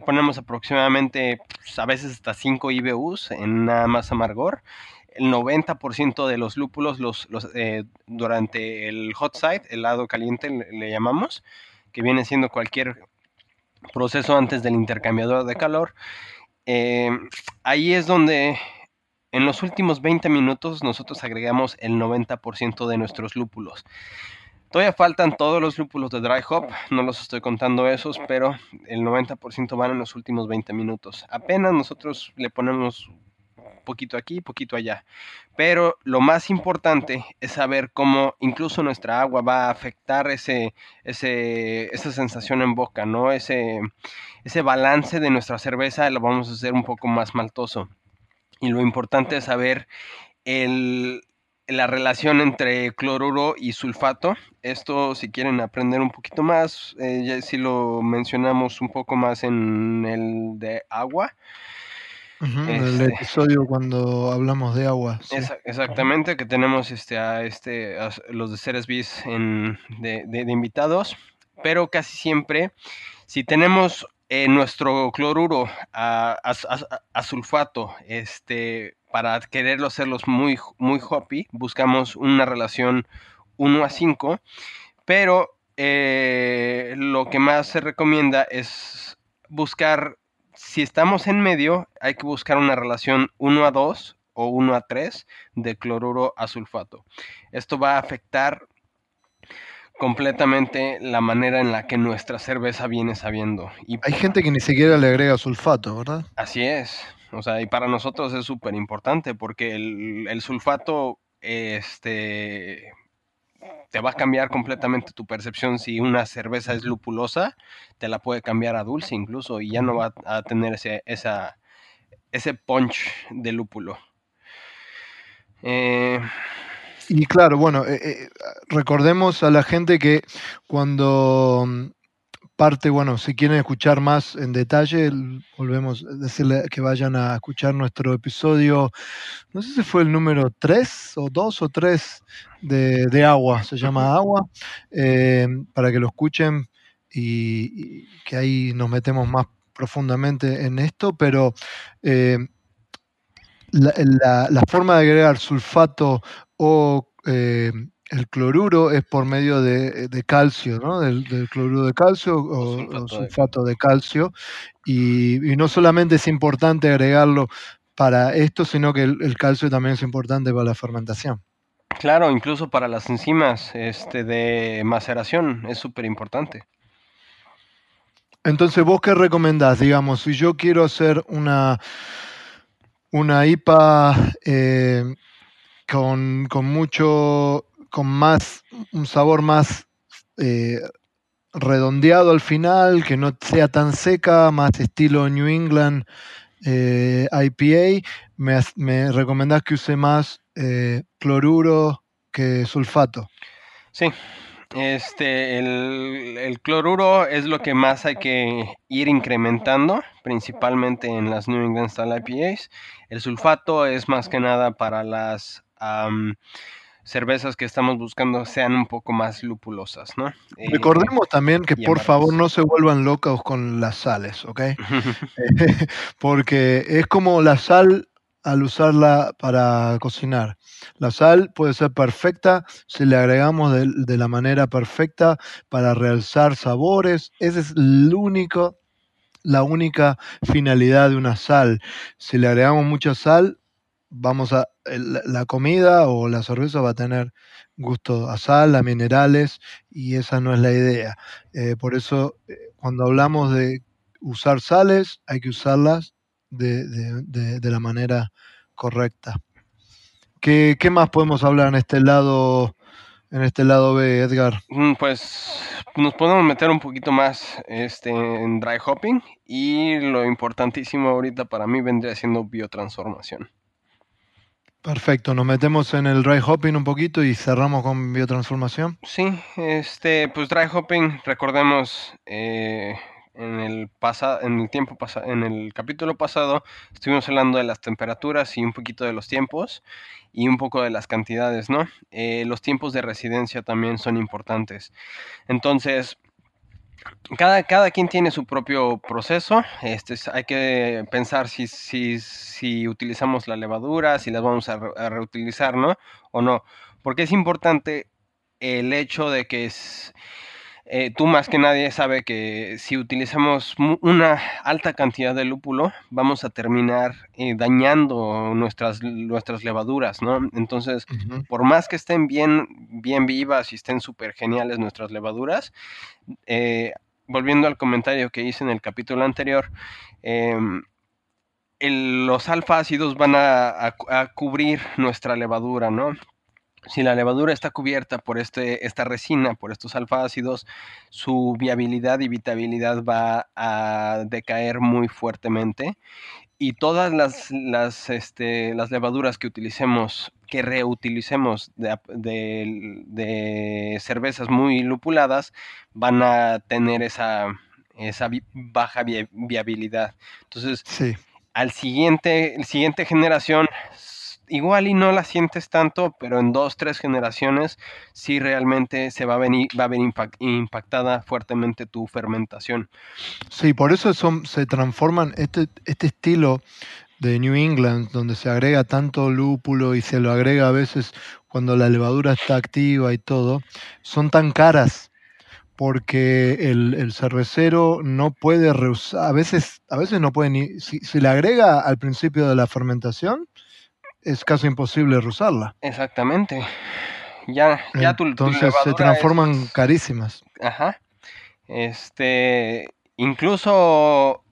ponemos aproximadamente pues, a veces hasta 5 IBUs en una masa amargor. El 90% de los lúpulos los, durante el hot side, el lado caliente le llamamos, que viene siendo cualquier proceso antes del intercambiador de calor. ahí es donde en los últimos 20 minutos nosotros agregamos el 90% de nuestros lúpulos. Todavía faltan todos los lúpulos de dry hop, no los estoy contando esos, pero el 90% van en los últimos 20 minutos. Apenas nosotros le ponemos poquito aquí, poquito allá. Pero lo más importante es saber cómo incluso nuestra agua va a afectar ese, ese, esa sensación en boca, ¿no? Ese, ese balance de nuestra cerveza lo vamos a hacer un poco más maltoso y lo importante es saber la relación entre cloruro y sulfato. Esto, si quieren aprender un poquito más, eh, ya si lo mencionamos un poco más en el de agua. en el este episodio cuando hablamos de agua. exactamente, que tenemos este, a este, los de Ceres Bis de, de, invitados, pero casi siempre, si tenemos nuestro cloruro a, sulfato, este, para quererlo hacerlos muy, muy hoppy, buscamos una relación 1 a 5, pero eh, lo que más se recomienda es buscar, si estamos en medio, hay que buscar una relación 1 a 2 o 1 a 3 de cloruro a sulfato. Esto va a afectar completamente la manera en la que nuestra cerveza viene sabiendo. Y Hay gente que ni siquiera le agrega sulfato, ¿verdad? Así es. O sea, y para nosotros es súper importante porque el, sulfato este, te va a cambiar completamente tu percepción. Si una cerveza es lupulosa, te la puede cambiar a dulce incluso y ya no va a tener ese, esa, ese punch de lúpulo. Eh, y claro, bueno, eh, eh, recordemos a la gente que cuando mm, aparte, bueno, si quieren escuchar más en detalle, volvemos a decirle que vayan a escuchar nuestro episodio, no sé si fue el número 3 o 2 o 3 de, Agua, se llama Agua, eh, para que lo escuchen y, que ahí nos metemos más profundamente en esto, pero eh, la, forma de agregar sulfato o eh, el cloruro es por medio de, calcio, ¿no? Del, cloruro de calcio o, sulfato, de... calcio. Y, no solamente es importante agregarlo para esto, sino que el, calcio también es importante para la fermentación. Claro, incluso para las enzimas este, de maceración es súper importante. Entonces, ¿vos qué recomendás? Digamos, si yo quiero hacer una, una IPA eh, con, con mucho con más, un sabor más eh, redondeado al final, que no sea tan seca, más estilo New England eh, IPA, me, me, recomendás que use más eh, cloruro que sulfato. Sí, este, el, el, cloruro es lo que más hay que ir incrementando, principalmente en las New England Style IPAs. El sulfato es más que nada para las cervezas que estamos buscando sean un poco más lupulosas, ¿no? Eh, Recordemos también que por favor no se vuelvan locos con las sales, ¿ok? Porque es como la sal al usarla para cocinar. La sal puede ser perfecta si le agregamos de, la manera perfecta para realzar sabores. Esa es el único, la única finalidad de una sal. Si le agregamos mucha sal, vamos a, la comida o la cerveza va a tener gusto a sal, a minerales, y esa no es la idea. Eh, por eso, eh, cuando hablamos de usar sales, hay que usarlas de, de, la manera correcta. ¿Qué, ¿Qué, más podemos hablar en este lado, en este lado B, Edgar? Mm, pues nos podemos meter un poquito más este, en dry hopping y lo importantísimo ahorita para mí vendría siendo biotransformación. Perfecto, nos metemos en el dry hopping un poquito y cerramos con biotransformación. Sí, este, pues dry hopping, recordemos, eh, en el pasado, en el tiempo pasado, en el capítulo pasado estuvimos hablando de las temperaturas y un poquito de los tiempos y un poco de las cantidades, ¿no? Eh, los tiempos de residencia también son importantes. Entonces, cada, cada quien tiene su propio proceso. Este, hay que pensar si, si, si utilizamos la levadura, si las vamos a, reutilizar, ¿no? O no. Porque es importante el hecho de que es, eh, tú más que nadie sabe que si utilizamos una alta cantidad de lúpulo, vamos a terminar eh, dañando nuestras, nuestras levaduras, ¿no? Entonces, por más que estén bien, bien vivas y estén súper geniales nuestras levaduras, eh, volviendo al comentario que hice en el capítulo anterior, em, los alfa ácidos van a, cubrir nuestra levadura, ¿no? Si la levadura está cubierta por este, esta resina, por estos alfa ácidos, su viabilidad y vitabilidad va a decaer muy fuertemente y todas las, las, este, las levaduras que utilicemos, que reutilicemos de, de, cervezas muy lupuladas, van a tener esa, esa baja viabilidad. Entonces, al siguiente, siguiente generación igual y no la sientes tanto, pero en dos, tres generaciones sí realmente se va a, venir, va a ver impactada fuertemente tu fermentación. Sí, por eso son, se transforman este, este estilo de New England, donde se agrega tanto lúpulo y se lo agrega a veces cuando la levadura está activa y todo, son tan caras porque el, cervecero no puede reusar, a veces, a veces no puede ni, si, si le agrega al principio de la fermentación, es casi imposible usarla. Exactamente. Ya, ya tu, Entonces se transforman carísimas. Ajá. Este, incluso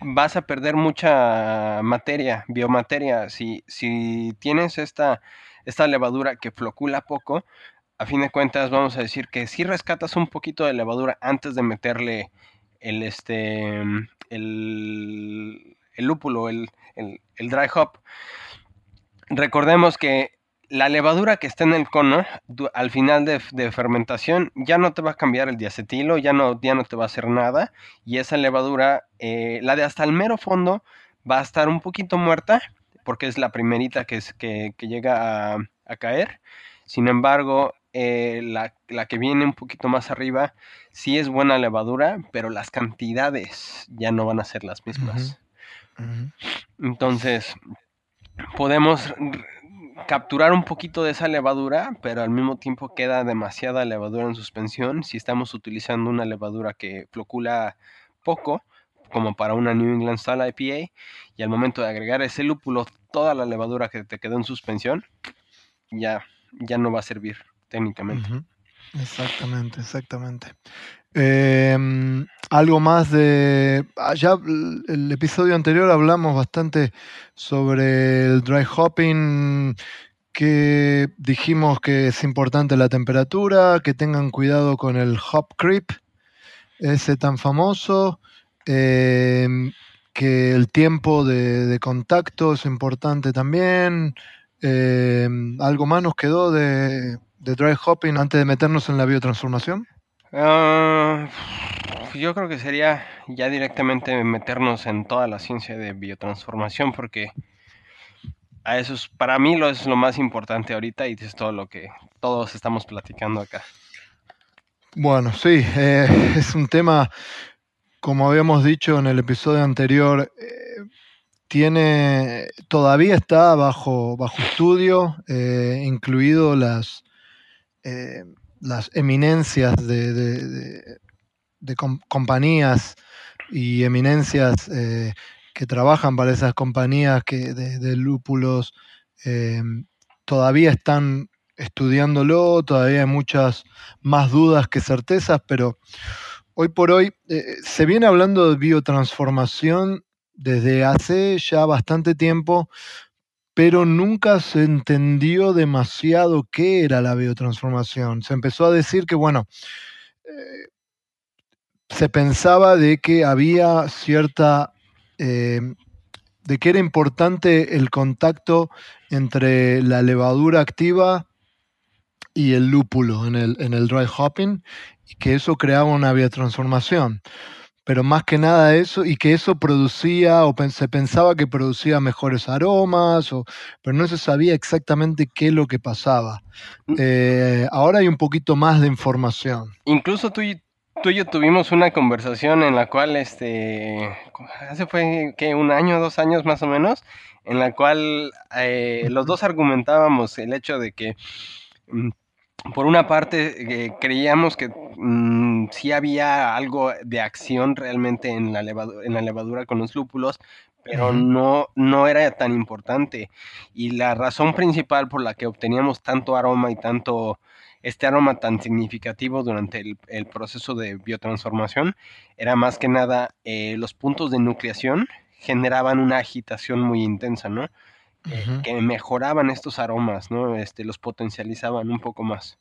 vas a perder mucha materia, biomateria. Si, si tienes esta, esta levadura que flocula poco, a fin de cuentas vamos a decir que si rescatas un poquito de levadura antes de meterle el, este, el, el lúpulo, el, el, el dry hop, recordemos que la levadura que está en el cono, al final de, fermentación, ya no te va a cambiar el diacetilo, ya no, ya no te va a hacer nada. Y esa levadura, eh, la de hasta el mero fondo, va a estar un poquito muerta, porque es la primerita que, es, que, llega a, caer. Sin embargo, eh, la, que viene un poquito más arriba, sí es buena levadura, pero las cantidades ya no van a ser las mismas. Entonces, podemos capturar un poquito de esa levadura, pero al mismo tiempo queda demasiada levadura en suspensión. Si estamos utilizando una levadura que flocula poco, como para una New England Style IPA, y al momento de agregar ese lúpulo, toda la levadura que te quedó en suspensión, ya, ya no va a servir técnicamente. Exactamente, exactamente. Em, algo más de. Allá, el episodio anterior hablamos bastante sobre el dry hopping, que dijimos que es importante la temperatura, que tengan cuidado con el hop creep, ese tan famoso, em, que el tiempo de, contacto es importante también. Em, ¿Algo más nos quedó de dry hopping antes de meternos en la biotransformación? Ah, yo creo que sería ya directamente meternos en toda la ciencia de biotransformación porque a eso es, para mí lo es lo más importante ahorita y es todo lo que todos estamos platicando acá. Bueno, sí, eh, es un tema, como habíamos dicho en el episodio anterior, eh, tiene, todavía está bajo, bajo estudio, eh, incluido las las eminencias de, compañías y eminencias eh, que trabajan para esas compañías que de, lúpulos eh, todavía están estudiándolo, todavía hay muchas más dudas que certezas, pero hoy por hoy eh, se viene hablando de biotransformación desde hace ya bastante tiempo, pero nunca se entendió demasiado qué era la biotransformación. Se empezó a decir que, bueno, eh, se pensaba de que había cierta, eh, de que era importante el contacto entre la levadura activa y el lúpulo en el, en el dry hopping y que eso creaba una biotransformación pero más que nada eso, y que eso producía, o se pensaba que producía mejores aromas, o, pero no se sabía exactamente qué es lo que pasaba. Mm. Eh, ahora hay un poquito más de información. Incluso tú y, tú y yo tuvimos una conversación en la cual, este, hace fue que un año, dos años más o menos, en la cual eh, los dos argumentábamos el hecho de que mm, por una parte, eh, creíamos que mm, sí había algo de acción realmente en la, levadura, en la levadura con los lúpulos, pero no, no era tan importante. Y la razón principal por la que obteníamos tanto aroma y tanto este aroma tan significativo durante el, proceso de biotransformación era más que nada eh, los puntos de nucleación generaban una agitación muy intensa, ¿no? Que mejoraban estos aromas, ¿no? Este, los potencializaban un poco más.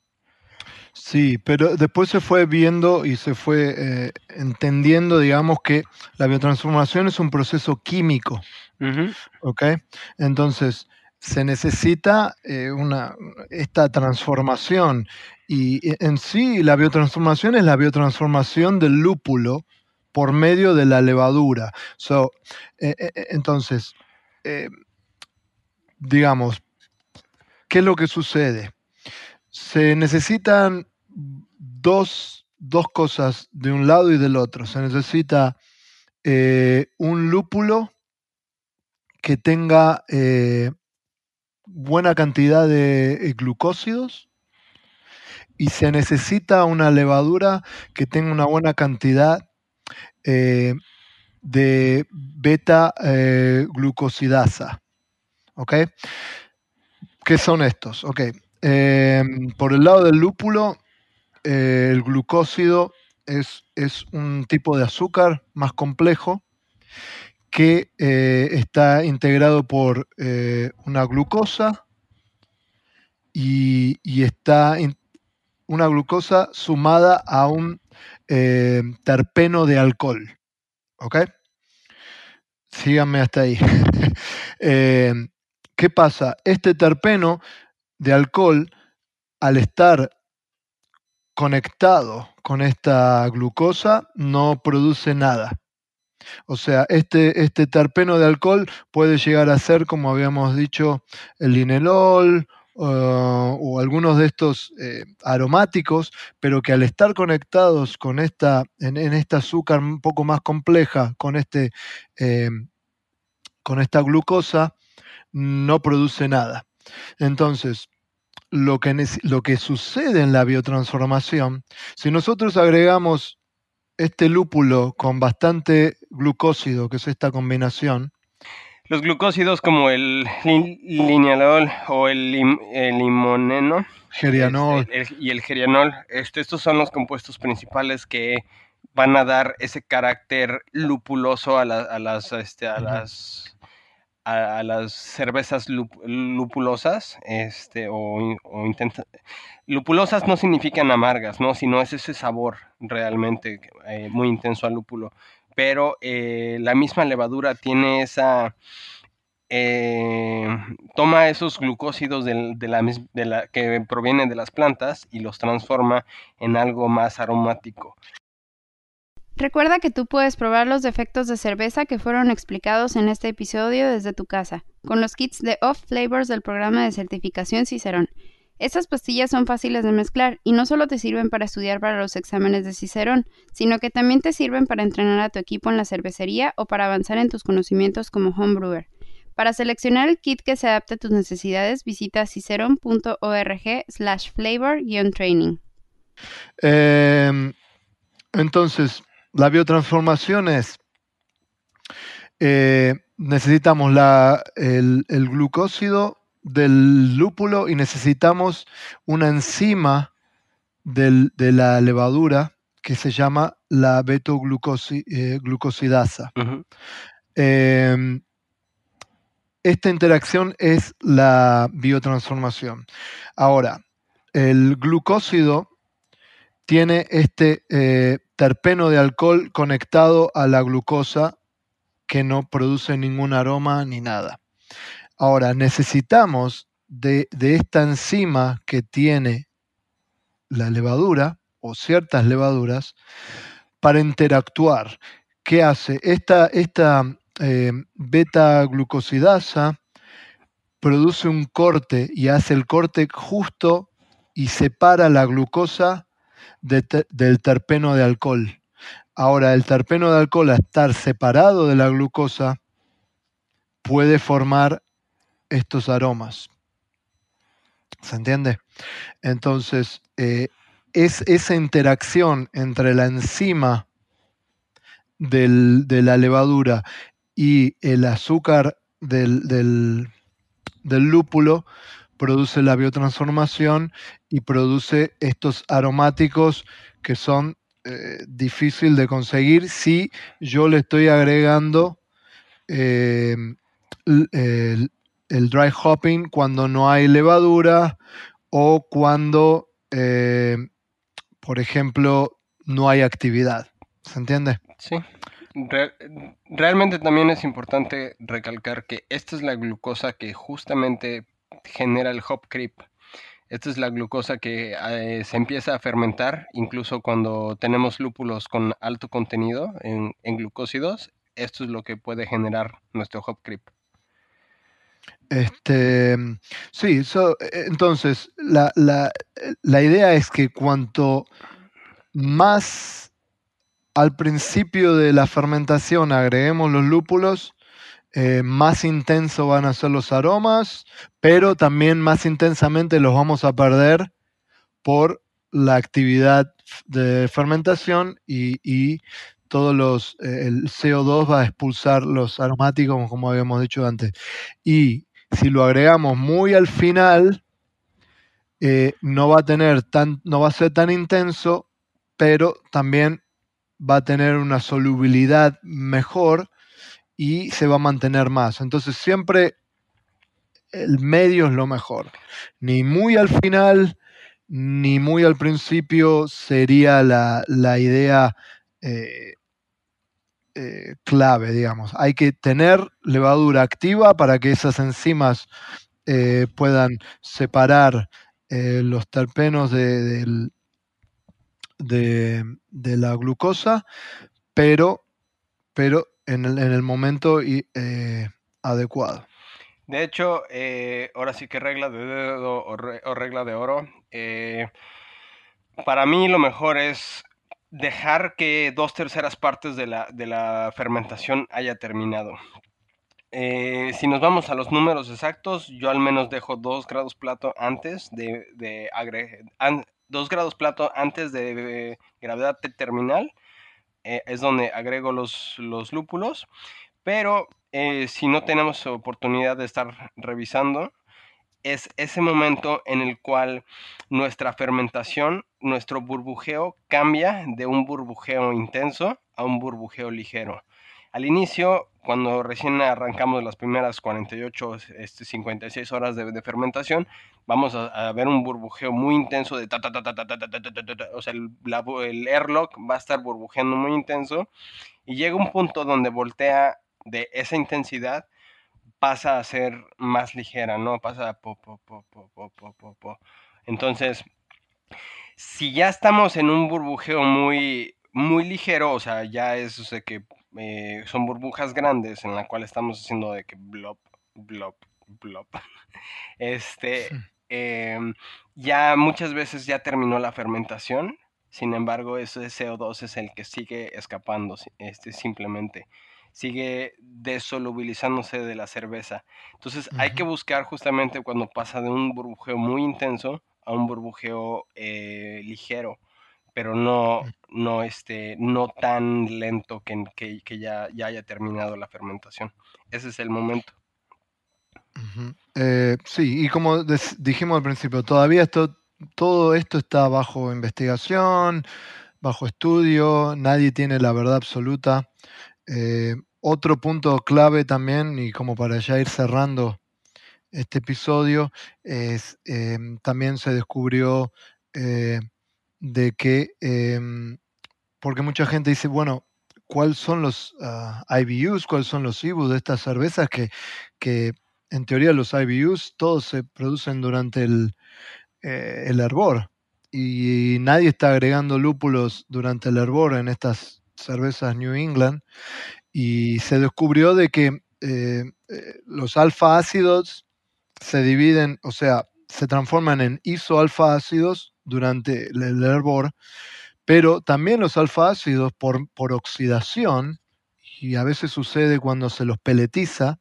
Sí, pero después se fue viendo y se fue eh, entendiendo, digamos, que la biotransformación es un proceso químico. ¿Ok? Entonces, se necesita eh, una, esta transformación. Y en sí, la biotransformación es la biotransformación del lúpulo por medio de la levadura. So, eh, entonces, digamos, ¿qué es lo que sucede? Se necesitan dos, cosas de un lado y del otro. Se necesita eh, un lúpulo que tenga eh, buena cantidad de eh, glucósidos y se necesita una levadura que tenga una buena cantidad de beta glucosidasa. ¿Ok? ¿Qué son estos? Ok. Em, por el lado del lúpulo, eh, el glucósido es, es, un tipo de azúcar más complejo que eh, está integrado por eh, una glucosa y, y está una glucosa sumada a un terpeno de alcohol. ¿Ok? Síganme hasta ahí. ¿Qué pasa? Este terpeno de alcohol, al estar conectado con esta glucosa, no produce nada. O sea, este, este terpeno de alcohol puede llegar a ser, como habíamos dicho, el linelol o algunos de estos eh, aromáticos, pero que al estar conectados con esta, en, esta azúcar un poco más compleja, con, este, eh, con esta glucosa, no produce nada. Entonces, lo que, lo que sucede en la biotransformación, si nosotros agregamos este lúpulo con bastante glucósido, que es esta combinación, los glucósidos como el linealol o el, limoneno gerianol. Este, y el gerianol, este, estos son los compuestos principales que van a dar ese carácter lupuloso a, las, este, a las a, las cervezas lupulosas, este, o, lupulosas no significan amargas, ¿no? Sino es ese sabor realmente eh, muy intenso al lúpulo pero eh, la misma levadura tiene esa... Eh, toma esos glucósidos de, la, que provienen de las plantas y los transforma en algo más aromático. Recuerda que tú puedes probar los defectos de cerveza que fueron explicados en este episodio desde tu casa, con los kits de Off Flavors del programa de certificación Cicerón. Estas pastillas son fáciles de mezclar y no solo te sirven para estudiar para los exámenes de Cicerón, sino que también te sirven para entrenar a tu equipo en la cervecería o para avanzar en tus conocimientos como homebrewer. Para seleccionar el kit que se adapte a tus necesidades, visita ciceron.org slash flavor-training. Em, entonces, la biotransformación es, eh, necesitamos la, el, el glucósido del lúpulo y necesitamos una enzima de la levadura que se llama la betoglucosidasa. Eh, em, esta interacción es la biotransformación. Ahora, el glucósido tiene este eh, terpeno de alcohol conectado a la glucosa que no produce ningún aroma ni nada. Ahora, necesitamos de, esta enzima que tiene la levadura o ciertas levaduras para interactuar. ¿Qué hace? Esta, eh, beta-glucosidasa produce un corte y hace el corte justo y separa la glucosa del terpeno de alcohol. Ahora, el terpeno de alcohol, al estar separado de la glucosa, puede formar estos aromas. ¿Se entiende? Entonces, eh, es esa interacción entre la enzima de la levadura y el azúcar del, lúpulo produce la biotransformación y produce estos aromáticos que son eh, difíciles de conseguir si yo le estoy agregando eh, el dry hopping cuando no hay levadura o cuando, eh, por ejemplo, no hay actividad. ¿Se entiende? Sí. realmente también es importante recalcar que esta es la glucosa que justamente genera el hop creep. Esta es la glucosa que eh, se empieza a fermentar incluso cuando tenemos lúpulos con alto contenido en, glucósidos. Esto es lo que puede generar nuestro hop creep. Este, sí, e, entonces la, idea es que cuanto más al principio de la fermentación agreguemos los lúpulos, eh, más intenso van a ser los aromas, pero también más intensamente los vamos a perder por la actividad de fermentación y, y todos los, eh, el CO2 va a expulsar los aromáticos, como habíamos dicho antes. Y si lo agregamos muy al final, eh, no va a tener tan, no va a ser tan intenso, pero también va a tener una solubilidad mejor y se va a mantener más. Entonces siempre el medio es lo mejor. Ni muy al final, ni muy al principio sería la, idea eh, eh, clave, digamos. Hay que tener levadura activa para que esas enzimas eh, puedan separar los terpenos de, de, la glucosa, pero, pero en, el, en el momento eh, adecuado. De hecho, ahora sí que regla de dedo o, regla de oro. para mí lo mejor es dejar que dos terceras partes de la, de la fermentación haya terminado. Eh, si nos vamos a los números exactos, yo al menos dejo 2 grados plato antes de, de grados plato antes de, gravedad terminal. Eh, es donde agrego los, los lúpulos. Pero eh, si no tenemos oportunidad de estar revisando, es ese momento en el cual nuestra fermentación, nuestro burbujeo cambia de un burbujeo intenso a un burbujeo ligero. Al inicio, cuando recién arrancamos las primeras 48, este, 56 horas de, fermentación, vamos a, ver un burbujeo muy intenso de ta ta ta ta ta ta ta ta ta o sea, el, el airlock va a estar burbujeando muy intenso y llega un punto donde voltea de esa intensidad pasa a ser más ligera, ¿no? Pasa a po, po, po, po, po, po, po. Entonces, si ya estamos en un burbujeo muy, muy ligero, o sea, ya es o sea, que eh, son burbujas grandes en la cual estamos haciendo de que blop, blop, blop. Este, em, ya muchas veces ya terminó la fermentación, sin embargo, ese CO2 es el que sigue escapando, este, simplemente sigue desolubilizándose de la cerveza. Entonces hay que buscar justamente cuando pasa de un burbujeo muy intenso a un burbujeo eh, ligero pero no, no, este, no tan lento que, que, ya, ya, haya terminado la fermentación. Ese es el momento. Eh, sí, y como dijimos al principio, todavía esto, todo esto está bajo investigación, bajo estudio, nadie tiene la verdad absoluta. Eh, otro punto clave también, y como para ya ir cerrando este episodio, es eh, también se descubrió de que, em, porque mucha gente dice, bueno, ¿cuáles son los ah, IBUs, cuáles son los IBUs de estas cervezas que, que en teoría los IBUs todos se producen durante el, eh, el hervor y nadie está agregando lúpulos durante el hervor en estas cervezas New England y se descubrió de que eh, eh, los alfa ácidos se dividen, o sea, se transforman en isoalfa ácidos durante el hervor, pero también los alfa ácidos por, por oxidación, y a veces sucede cuando se los peletiza,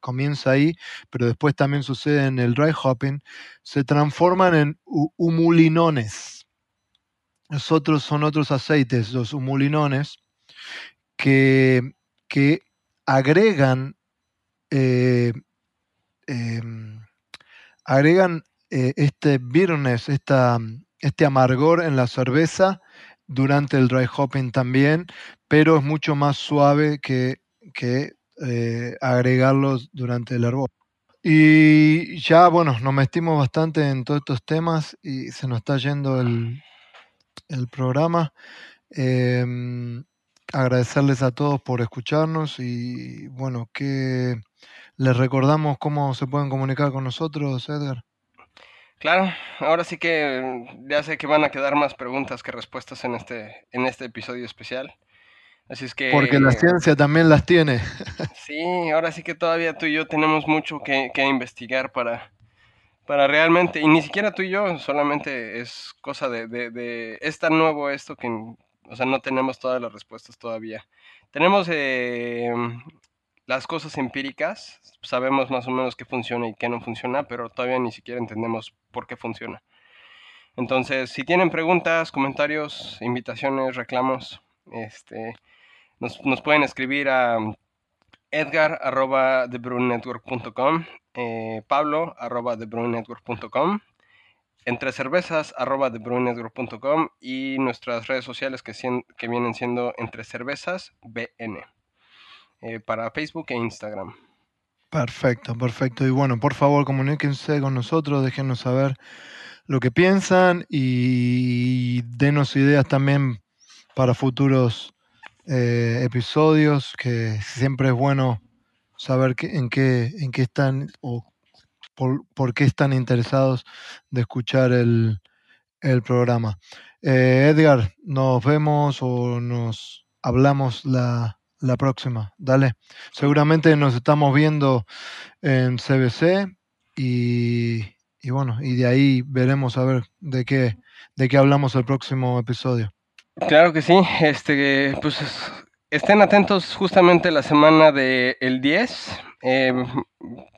comienza ahí, pero después también sucede en el dry hopping, se transforman en humulinones. Los son otros aceites, los humulinones, que, que agregan, eh, em, agregan eh, este bitterness, esta, este amargor en la cerveza durante el dry hopping también, pero es mucho más suave que, que eh, agregarlos durante el hervor. Y ya, bueno, nos metimos bastante en todos estos temas y se nos está yendo el, el programa. Em, agradecerles a todos por escucharnos y bueno, que les recordamos cómo se pueden comunicar con nosotros, Edgar. Claro, ahora sí que ya sé que van a quedar más preguntas que respuestas en este, en este episodio especial. Así es que. Porque la ciencia también las tiene. Sí, ahora sí que todavía tú y yo tenemos mucho que, investigar para, para realmente. Y ni siquiera tú y yo, solamente es cosa de. de, es tan nuevo esto que. O sea, no tenemos todas las respuestas todavía. Tenemos eh, las cosas empíricas, sabemos más o menos qué funciona y qué no funciona, pero todavía ni siquiera entendemos por qué funciona. Entonces, si tienen preguntas, comentarios, invitaciones, reclamos, este, nos, pueden escribir a edgar arroba eh, pablo arroba entre cervezas y nuestras redes sociales que, que vienen siendo entre cervezas bn. Eh, para Facebook e Instagram. Perfecto, perfecto. Y bueno, por favor, comuníquense con nosotros, déjenos saber lo que piensan y denos ideas también para futuros eh, episodios, que siempre es bueno saber en, qué, en qué están o por, por qué están interesados de escuchar el, el programa. Eh, Edgar, nos vemos o nos hablamos la, la próxima. Dale. Seguramente nos estamos viendo en CBC y, y, bueno, y de ahí veremos a ver de qué, de qué hablamos el próximo episodio. Claro que sí. Este, pues estén atentos justamente la semana del el 10. Eh,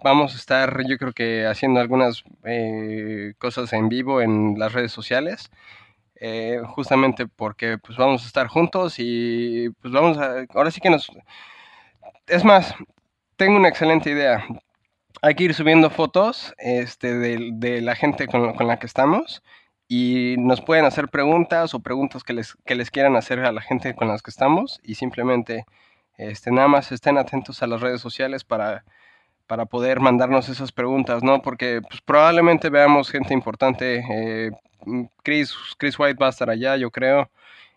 vamos a estar, yo creo que haciendo algunas eh, cosas en vivo en las redes sociales. Eh, justamente porque pues vamos a estar juntos y pues vamos a, ahora sí que nos, es más, tengo una excelente idea. Hay que ir subiendo fotos este, de, de la gente con, con, la que estamos y nos pueden hacer preguntas o preguntas que les, que les quieran hacer a la gente con las que estamos y simplemente este, nada más estén atentos a las redes sociales para, para poder mandarnos esas preguntas, ¿no? Porque pues, probablemente veamos gente importante. Eh, Chris, Chris White va a estar allá, yo creo.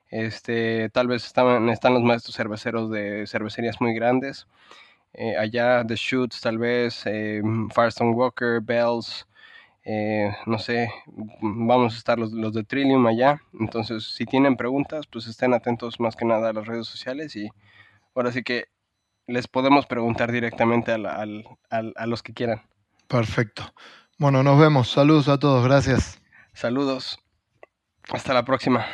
Este, tal vez están, están los maestros cerveceros de cervecerías muy grandes. Eh, allá, The Shoots, tal vez, eh, Firestone Walker, Bells, no sé, vamos a estar los, los, de Trillium allá. Entonces, si tienen preguntas, pues estén atentos más que nada a las redes sociales y ahora sí que les podemos preguntar directamente a, la, a, a los que quieran. Perfecto. Bueno, nos vemos. Saludos a todos. Gracias. Saludos. Hasta la próxima.